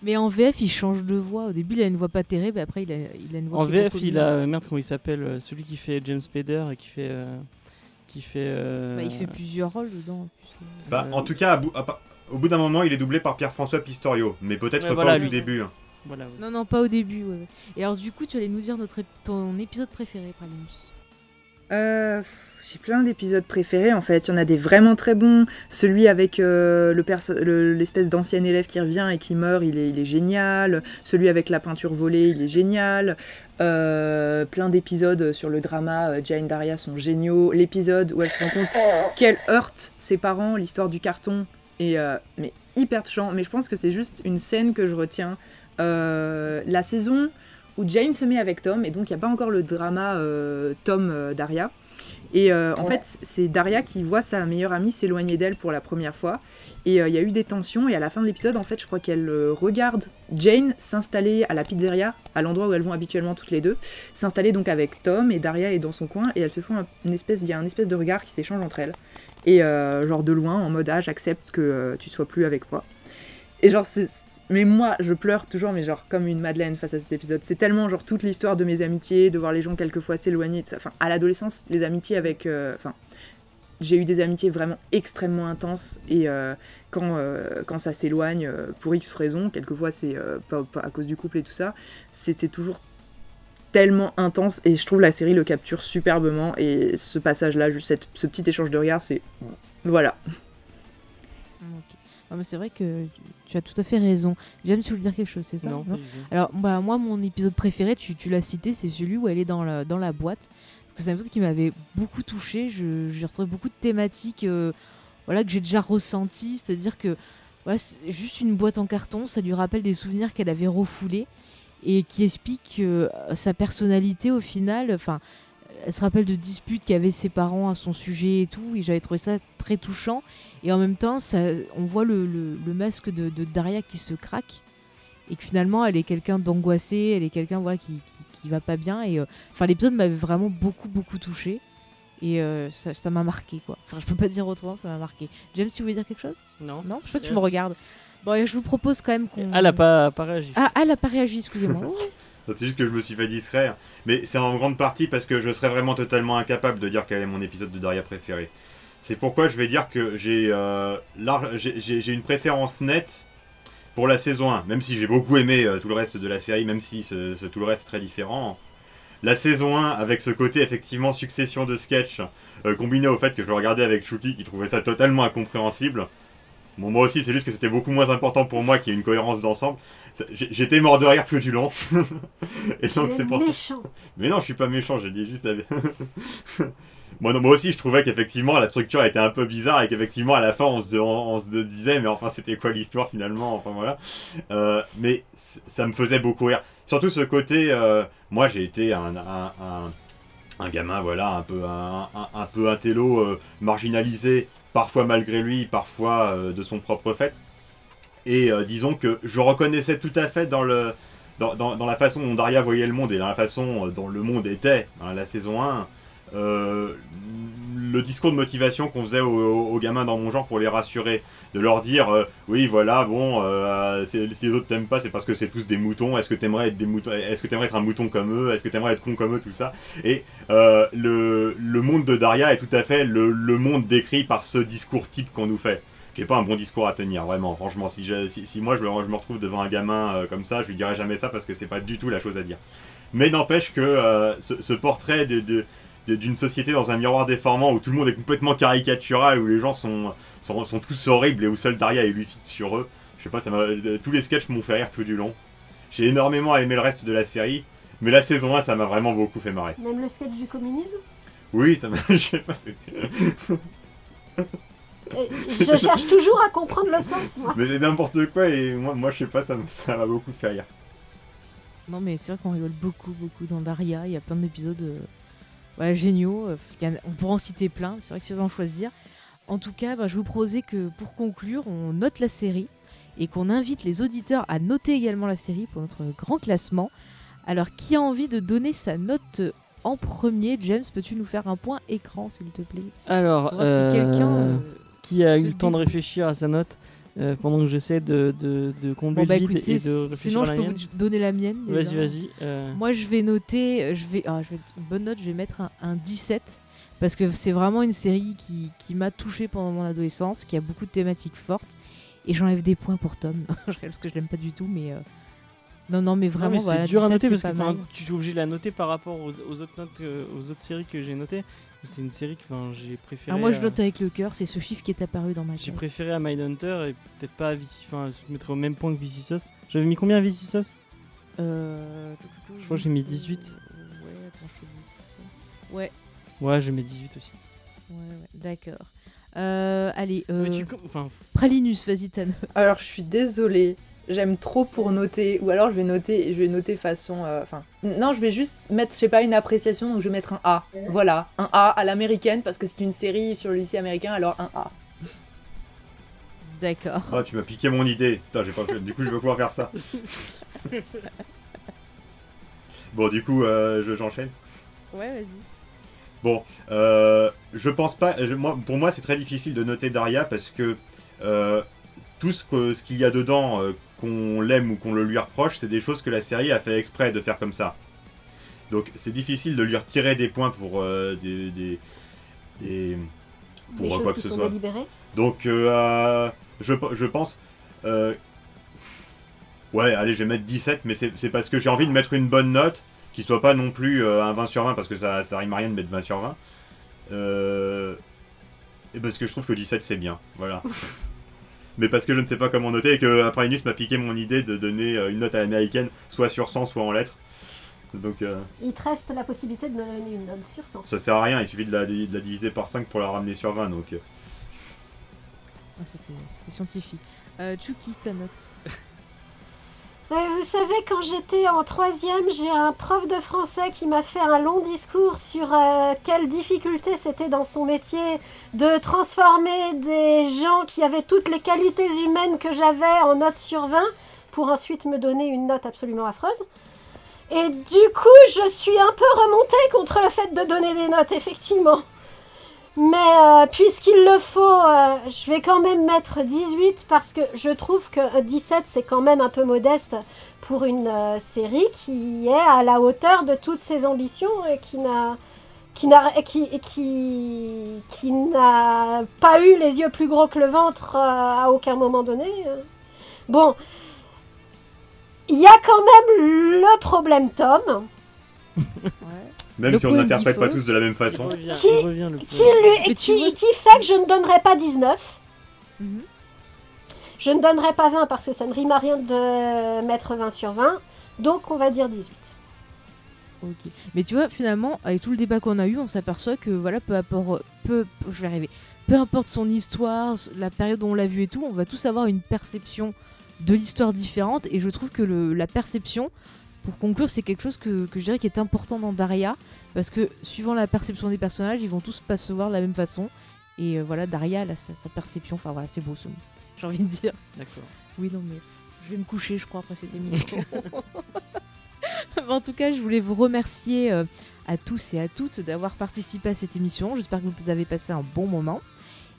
Mais en VF, il change de voix. Au début, il a une voix pas terrible, après, il a, il a une voix En VF, il a euh, merde comment il s'appelle celui qui fait James Spader et qui fait euh, qui fait. euh, Bah, il fait plusieurs rôles dedans. Bah, Euh, en tout cas, au bout d'un moment, il est doublé par Pierre-François Pistorio, mais peut-être Ouais, pas voilà, au lui. début. hein. Voilà. ouais. Non, non, pas au début. ouais. Et alors, du coup, tu allais nous dire notre ép- ton épisode préféré, Pralinus? Euh, j'ai plein d'épisodes préférés en fait. Il y en a des vraiment très bons. Celui avec euh, le perso- le- l'espèce d'ancien élève qui revient et qui meurt, il est, il est génial. Celui avec la peinture volée, il est génial. Euh, plein d'épisodes sur le drama, euh, Jane Daria sont géniaux. L'épisode où elle se rend compte qu'elle heurte ses parents, l'histoire du carton, est euh, mais hyper touchant. Mais je pense que c'est juste une scène que je retiens. Euh, la saison où Jane se met avec Tom, et donc il n'y a pas encore le drama euh, Tom-Daria. et en fait, c'est Daria qui voit sa meilleure amie s'éloigner d'elle pour la première fois. Et euh, il y a eu des tensions, et à la fin de l'épisode, en fait, je crois qu'elle euh, regarde Jane s'installer à la pizzeria, à l'endroit où elles vont habituellement toutes les deux, s'installer donc avec Tom, et Daria est dans son coin, et elles se font un- une espèce, il y a un espèce de regard qui s'échange entre elles. Et euh, genre de loin, en mode, ah, j'accepte que tu sois plus avec moi. Et genre, c'est. Mais moi, je pleure toujours, mais genre comme une madeleine face à cet épisode. C'est tellement genre toute l'histoire de mes amitiés, de voir les gens quelquefois s'éloigner. Enfin, à l'adolescence, les amitiés avec. Enfin, j'ai eu des amitiés vraiment extrêmement intenses et euh, quand, euh, quand ça s'éloigne euh, pour X raisons, quelquefois c'est euh, pas, pas à cause du couple et tout ça, c'est toujours tellement intense et je trouve la série le capture superbement et ce passage-là, juste cette- ce petit échange de regards, c'est voilà. Ok. Mais c'est vrai que tu- as tout à fait raison. James, tu veux dire quelque chose, c'est ça Non, tout. Alors, bah, moi, mon épisode préféré, tu, tu l'as cité, c'est celui où elle est dans la, dans la boîte. C'est un épisode qui m'avait beaucoup touché. J'ai retrouvé beaucoup de thématiques euh, voilà, que j'ai déjà ressenties. C'est-à-dire que juste une boîte en carton, ça lui rappelle des souvenirs qu'elle avait refoulés et qui explique euh, sa personnalité au final. Enfin, elle se rappelle de disputes qu'avaient ses parents à son sujet et tout. Et j'avais trouvé ça très touchant. Et en même temps, on voit le, masque de, Daria qui se craque. Et que finalement, elle est quelqu'un d'angoissé, elle est quelqu'un voilà, qui, qui va pas bien. Et euh, enfin, l'épisode m'avait vraiment beaucoup, beaucoup touché. Et euh, ça ça m'a marqué, quoi. Enfin, je peux pas dire autrement, ça m'a marqué. James, tu voulais dire quelque chose? Non. Non Je sais pas tu me regardes. Bon, et je vous propose quand même qu'on. Ah, elle a pas, pas réagi. Ah, elle a pas réagi, excusez-moi. C'est juste que je me suis fait distraire. Mais c'est en grande partie parce que je serais vraiment totalement incapable de dire quel est mon épisode de Daria préféré. C'est pourquoi je vais dire que j'ai euh, une préférence nette pour la saison 1. Même si j'ai beaucoup aimé euh, tout le reste de la série, même si ce, ce- tout le reste est très différent. La saison 1, avec ce côté effectivement succession de sketchs, euh, combiné au fait que je le regardais avec Shuki qui trouvait ça totalement incompréhensible. Bon, moi aussi, c'est juste que c'était beaucoup moins important pour moi qu'il y ait une cohérence d'ensemble. J'étais mort de rire tout du long. Et donc c'est es pour méchant. mais non, je suis pas méchant, j'ai dit juste la... moi, non, moi aussi, je trouvais qu'effectivement, la structure était un peu bizarre et qu'effectivement, à la fin, on se, disait, mais enfin, c'était quoi l'histoire finalement? Enfin, voilà. Euh, mais ça me faisait beaucoup rire. Surtout ce côté, euh, moi, j'ai été un, un, un, gamin, voilà, un peu un, un, peu intello, euh, marginalisé, parfois malgré lui, parfois euh, de son propre fait. Et disons que je reconnaissais tout à fait dans le, dans, dans- la façon dont Daria voyait le monde et dans la façon dont le monde était dans la saison 1, euh, le discours de motivation qu'on faisait aux, gamins dans mon genre pour les rassurer, de leur dire euh, oui voilà bon euh, si les autres t'aiment pas c'est parce que c'est tous des moutons, est-ce que t'aimerais être des moutons, est-ce que t'aimerais être un mouton comme eux, est-ce que t'aimerais être con comme eux, tout ça. Et euh, le, le monde de Daria est tout à fait le, le monde décrit par ce discours type qu'on nous fait qui est pas un bon discours à tenir, vraiment. Franchement, si, moi je, me- retrouve devant un gamin euh, comme ça, je lui dirai jamais ça parce que c'est pas du tout la chose à dire. Mais n'empêche que euh, ce, portrait de- d'une société dans un miroir déformant où tout le monde est complètement caricatural, où les gens sont, sont, sont tous horribles et où seul Daria est lucide sur eux, je sais pas, ça m'a- euh, tous les sketchs m'ont fait rire tout du long. J'ai énormément aimé le reste de la série, mais la saison 1, ça m'a vraiment beaucoup fait marrer. Même le sketch du communisme? Oui, ça m'a. Je sais pas, c'était. Je cherche toujours à comprendre le sens, moi. Mais c'est n'importe quoi et moi, moi je sais pas, ça m'a- ça m'a beaucoup fait rire. Non, mais c'est vrai qu'on rigole beaucoup, beaucoup dans Daria. Il y a plein d'épisodes euh, voilà, géniaux. Euh, a- on pourra en citer plein. C'est vrai que si on en choisir. En tout cas, bah, je vous proposais que pour conclure, on note la série et qu'on invite les auditeurs à noter également la série pour notre grand classement. Alors, qui a envie de donner sa note en premier? James, peux-tu nous faire un point écran, s'il te plaît? Alors, si euh, quelqu'un. euh, qui a eu le temps de réfléchir à sa note? Euh, pendant que j'essaie de, de, de combler Bon, bah le vide écoutez, et de réfléchir sinon je peux mienne. vous donner la mienne. Vas-y, vas-y. euh, Moi, je vais noter, je vais, ah, je vais une bonne note, je vais mettre un, un 17 parce que c'est vraiment une série qui, qui m'a touché pendant mon adolescence, qui a beaucoup de thématiques fortes et j'enlève des points pour Tom parce que je l'aime pas du tout, mais euh, non, non, mais vraiment, mais voilà, c'est dur à 17, noter parce que pas enfin, tu es obligé de la noter par rapport aux, aux autres notes, euh, aux autres séries que j'ai notées. C'est une série que enfin, j'ai préférée. Alors moi, je note avec le cœur, c'est ce chiffre qui est apparu dans ma J'ai tête. préféré à Mindhunter et peut-être pas à Vici. Enfin, je mettrais au même point que Vici Sauce. J'avais mis combien à Vici Sauce? Euh, Je crois que j'ai mis c'est- 18. Ouais, attends, je te dis ça. Ouais, Ouais, je mets 18 aussi. ouais, ouais, d'accord. Euh, allez, Mais euh, tu com- enfin, Pralinus, vas-y, Tan. Alors je suis désolée, j'aime trop pour noter, ou alors je vais noter, je vais noter façon, euh, enfin, non, je vais juste mettre, je sais pas, une appréciation, donc je vais mettre un A. Voilà, un A à l'américaine parce que c'est une série sur le lycée américain, alors un A. D'accord. Ah, tu m'as piqué mon idée. Putain, j'ai pas fait. Du coup, je vais pouvoir faire ça. bon, du coup, euh, je- j'enchaîne. Ouais, vas-y. Bon, euh, je pense pas. je- moi, pour moi, c'est très difficile de noter Daria parce que euh, tout ce que- ce qu'il y a dedans, euh, qu'on l'aime ou qu'on le lui reproche, c'est des choses que la série a fait exprès de faire comme ça. Donc, c'est difficile de lui retirer des points pour euh, des, des, des- pour Des quoi que ce soit. délibérées. Donc, euh, je, je pense. euh, ouais, allez, je vais mettre 17, mais c'est c'est parce que j'ai envie de mettre une bonne note, qui soit pas non plus euh, un 20 sur 20, parce que ça, ça rime à rien de mettre 20 sur 20. Euh, et parce que je trouve que 17 c'est bien, voilà. mais parce que je ne sais pas comment noter et que après Linus m'a piqué mon idée de donner euh, une note à l'américaine, soit sur 100, soit en lettres. Donc euh, Il te reste la possibilité de me donner une note sur 100. ça sert à rien, il suffit de la, de la diviser par 5 pour la ramener sur 20. Donc euh, Ah, C'était c'était scientifique. Euh, Chucky, ta note Vous savez, quand j'étais en troisième, j'ai un prof de français qui m'a fait un long discours sur euh, quelle difficulté c'était dans son métier de transformer des gens qui avaient toutes les qualités humaines que j'avais en notes sur 20 pour ensuite me donner une note absolument affreuse. Et du coup, je suis un peu remontée contre le fait de donner des notes, effectivement. Mais euh, puisqu'il le faut, euh, je vais quand même mettre 18 parce que je trouve que euh, 17 c'est quand même un peu modeste pour une euh, série qui est à la hauteur de toutes ses ambitions et qui n'a qui n'a qui, qui, qui n'a pas eu les yeux plus gros que le ventre euh, à aucun moment donné. euh. Bon, il y a quand même le problème Tom. même Le si on n'interprète pas tous de la même façon. revient, Qui- revient le qui, lui, qui, qui fait que je ne donnerai pas 19. Mhm. Je ne donnerai pas 20 parce que ça ne rime à rien de mettre 20 sur 20. Donc on va dire 18. Ok. Mais tu vois, finalement, avec tout le débat qu'on a eu, on s'aperçoit que voilà, peu importe, peu, je vais arriver. Peu importe son histoire, la période où on l'a vu et tout, on va tous avoir une perception de l'histoire différente. Et je trouve que le- la perception, pour conclure, c'est quelque chose que, que je dirais qui est important dans Daria, parce que suivant la perception des personnages, ils vont tous pas se voir de la même façon. Et euh, voilà, Daria, elle a sa, sa perception. Enfin voilà, c'est beau ce mot. J'ai envie de dire. D'accord. Oui, non, mais je vais me coucher, je crois, après cette émission. En tout cas, je voulais vous remercier euh, à tous et à toutes d'avoir participé à cette émission. J'espère que vous avez passé un bon moment.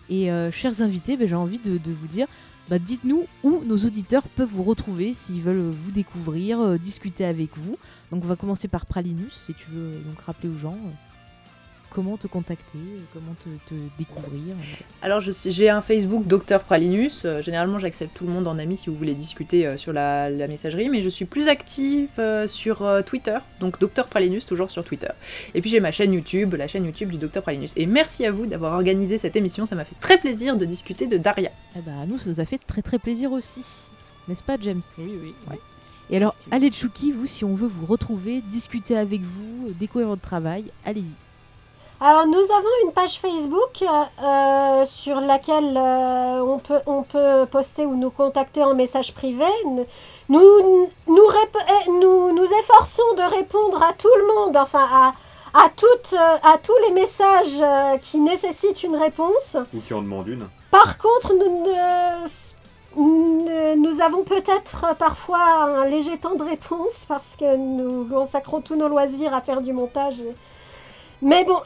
Et euh, chers invités, ben, j'ai envie de, de vous dire, bah, dites-nous où nos auditeurs peuvent vous retrouver s'ils veulent vous découvrir, euh, discuter avec vous. Donc on va commencer par Pralinus, si tu veux donc rappeler aux gens euh, comment te contacter, euh, comment te, te découvrir. euh. Alors j'ai un Facebook Docteur Pralinus. Euh, généralement j'accepte tout le monde en ami si vous voulez discuter sur la, la messagerie, mais je suis plus active sur Twitter, donc Docteur Pralinus toujours sur Twitter. Et puis j'ai ma chaîne YouTube, la chaîne YouTube du Docteur Pralinus. Et merci à vous d'avoir organisé cette émission, ça m'a fait très plaisir de discuter de Daria. Eh ben, à nous, ça nous a fait très très plaisir aussi. N'est-ce pas, James? Oui, oui. Ouais. Et alors, allez Chouki, vous, si on veut vous retrouver, discuter avec vous, découvrir votre travail, allez-y. Alors nous avons une page Facebook euh, sur laquelle euh, on, peut, on peut poster ou nous contacter en message privé. Nous, nous, eh, nous, nous efforçons de répondre à tout le monde, enfin à, à, toutes, euh, à tous les messages euh, qui nécessitent une réponse. Ou qui en demandent une. Par contre, nous, ne- nous avons peut-être parfois un léger temps de réponse parce que nous consacrons tous nos loisirs à faire du montage. Mais bon,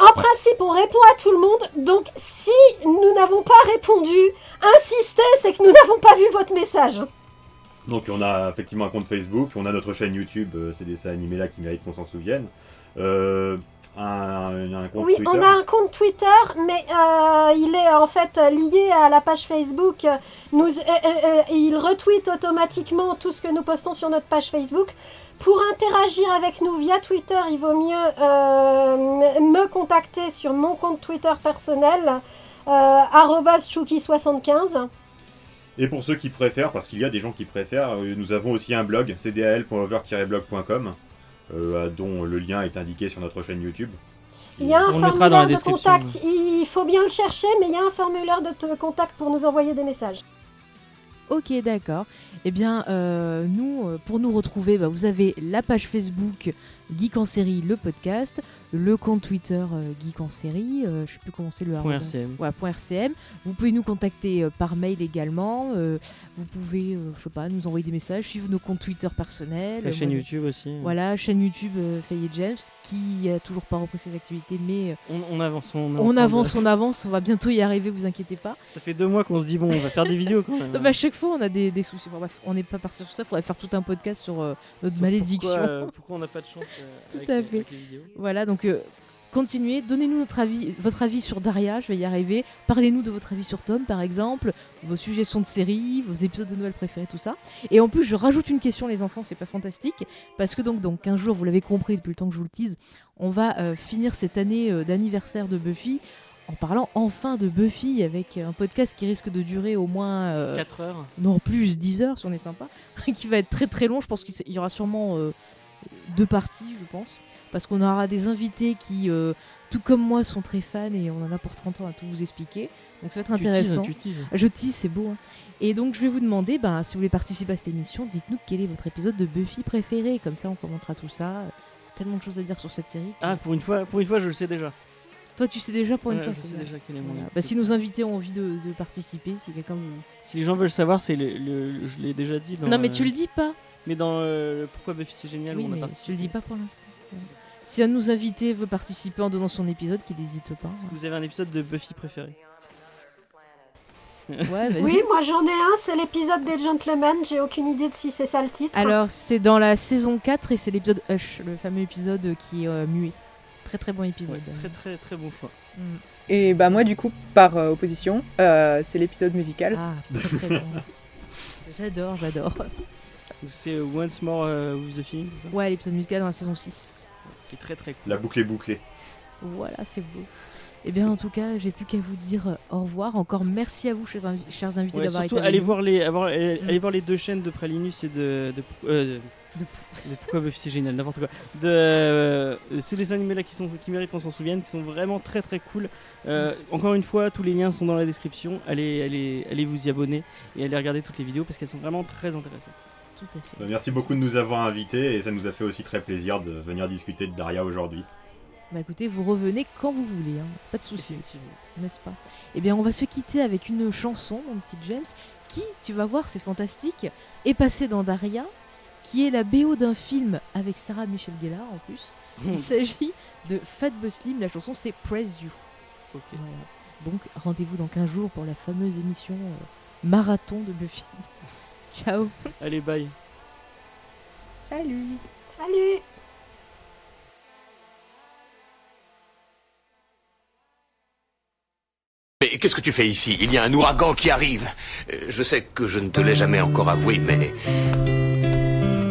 en principe, on répond à tout le monde. Donc, si nous n'avons pas répondu, insistez, c'est que nous n'avons pas vu votre message. Donc on a effectivement un compte Facebook, on a notre chaîne YouTube, euh, c'est des dessins animés là qui méritent qu'on s'en souvienne. Euh, un, un compte Oui, Twitter. on a un compte Twitter, mais euh, il est en fait lié à la page Facebook. Nous, euh, il retweet automatiquement tout ce que nous postons sur notre page Facebook. Pour interagir avec nous via Twitter, il vaut mieux euh, me contacter sur mon compte Twitter personnel, euh, arobase chouki75. Et pour ceux qui préfèrent, parce qu'il y a des gens qui préfèrent, euh, nous avons aussi un blog, cdal.over-blog.com, euh, dont le lien est indiqué sur notre chaîne YouTube. Il y a un On le mettra dans la formulaire de contact. Il faut bien le chercher, mais il y a un formulaire de contact pour nous envoyer des messages. Ok, d'accord. Eh bien, euh, nous, euh, pour nous retrouver, bah, vous avez la page Facebook Geek en série, le podcast, le compte Twitter euh, Geek en série, euh, je sais plus comment c'est le Point. RCM. Ouais, point .rcm. Vous pouvez nous contacter euh, par mail également. euh, vous pouvez, je sais pas, nous envoyer des messages, suivre nos comptes Twitter personnels. La chaîne YouTube aussi. Voilà, chaîne YouTube Faye et James, qui a toujours pas repris ses activités, mais On, on avance. On, de- avance, on avance, on va bientôt y arriver, vous inquiétez pas. Ça fait deux mois qu'on se dit bon, on va faire des vidéos quand même. Non, mais à chaque fois, on a des, des soucis. Bref, on n'est pas parti sur ça. Il faudrait faire tout un podcast sur notre Sur malédiction. Pourquoi, pourquoi on n'a pas de chance Tout avec, à fait. avec les vidéos Voilà, donc euh, continuez. Donnez-nous notre avis, votre avis sur Daria. Je vais y arriver. Parlez-nous de votre avis sur Tom, par exemple, vos suggestions de séries, vos épisodes de Noël préférés, tout ça. Et en plus, je rajoute une question, les enfants, c'est pas fantastique, parce que donc, dans 15 jours, vous l'avez compris depuis le temps que je vous le tease, on va euh, finir cette année euh, d'anniversaire de Buffy en parlant enfin de Buffy avec un podcast qui risque de durer au moins. euh, 4 heures. non plus 10 heures si on est sympa, qui va être très très long. Je pense qu'il y aura sûrement euh, deux parties, je pense. Parce qu'on aura des invités qui, euh, tout comme moi, sont très fans et on en a pour 30 ans à tout vous expliquer. Donc ça va être Tu teases, intéressant. tu teases. Je tease, c'est beau. hein. Et donc je vais vous demander, ben, si vous voulez participer à cette émission, dites-nous quel est votre épisode de Buffy préféré. Comme ça, on commentera tout ça. Tellement de choses à dire sur cette série. Ah, pour une fois, pour une fois, je le sais déjà. Toi, tu sais déjà pour une Ouais, fois. je c'est sais déjà quel est mon. Bah, si nos invités ont envie de, de participer, si quelqu'un. Si les gens veulent savoir, c'est le, le- je l'ai déjà dit. Dans, non, mais euh, tu le dis pas. Mais dans euh, pourquoi Buffy c'est génial, Oui, où on a participé. le dis pas pour l'instant. Si un de nos invités veut participer en donnant son épisode, qu'il n'hésite pas. Est-ce que vous avez un épisode de Buffy préféré Ouais. Oui, moi j'en ai un, c'est l'épisode des Gentlemen. J'ai aucune idée de si c'est ça le titre. Alors, c'est dans la saison 4 et c'est l'épisode Hush, le fameux épisode qui est euh, muet. Très très bon épisode. Ouais, Très très très bon choix. Mm. Et bah moi du coup, par euh, opposition, euh, c'est l'épisode musical. Ah, très très bon. J'adore, j'adore. C'est Once More euh, with the Feeling, c'est ça Ouais, l'épisode musical dans la saison 6. C'est très très cool. La boucle est bouclée. Voilà, c'est beau. Eh bien, en tout cas, j'ai plus qu'à vous dire euh, au revoir. Encore merci à vous, chers, invi- chers invités, Ouais, d'avoir été avec allez voir, les, avoir- allez, Mm. allez voir les deux chaînes de Pralinus et de. de, euh, De- de pourquoi Buffy c'est génial, n'importe quoi. De, euh, c'est des animés là qui, sont, qui méritent qu'on s'en souvienne, qui sont vraiment très très cool. Euh, encore une fois, tous les liens sont dans la description. Allez, allez, allez vous y abonner et allez regarder toutes les vidéos parce qu'elles sont vraiment très intéressantes. Tout à fait. Bah, Merci beaucoup de nous avoir invités et ça nous a fait aussi très plaisir de venir discuter de Daria aujourd'hui. Bah écoutez, vous revenez quand vous voulez, hein. pas de soucis. Effectivement. n'est-ce pas? Eh bien, on va se quitter avec une chanson, mon petit James, qui, tu vas voir, c'est fantastique, est passée dans Daria, qui est la BO d'un film avec Sarah Michelle Gellar en plus. Il s'agit de Fatboy Slim, la chanson c'est Praise You. Voilà. Donc, rendez-vous dans 15 jours pour la fameuse émission euh, marathon de Buffy. Ciao. Allez, bye. Salut. Salut. Mais qu'est-ce que tu fais ici? Il y a un ouragan qui arrive. Euh, Je sais que je ne te l'ai jamais encore avoué, mais...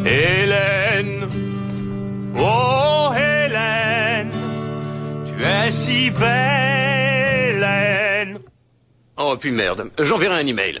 Hélène. Oh Hélène. Tu es si belle Hélène. Oh puis merde, j'enverrai un email.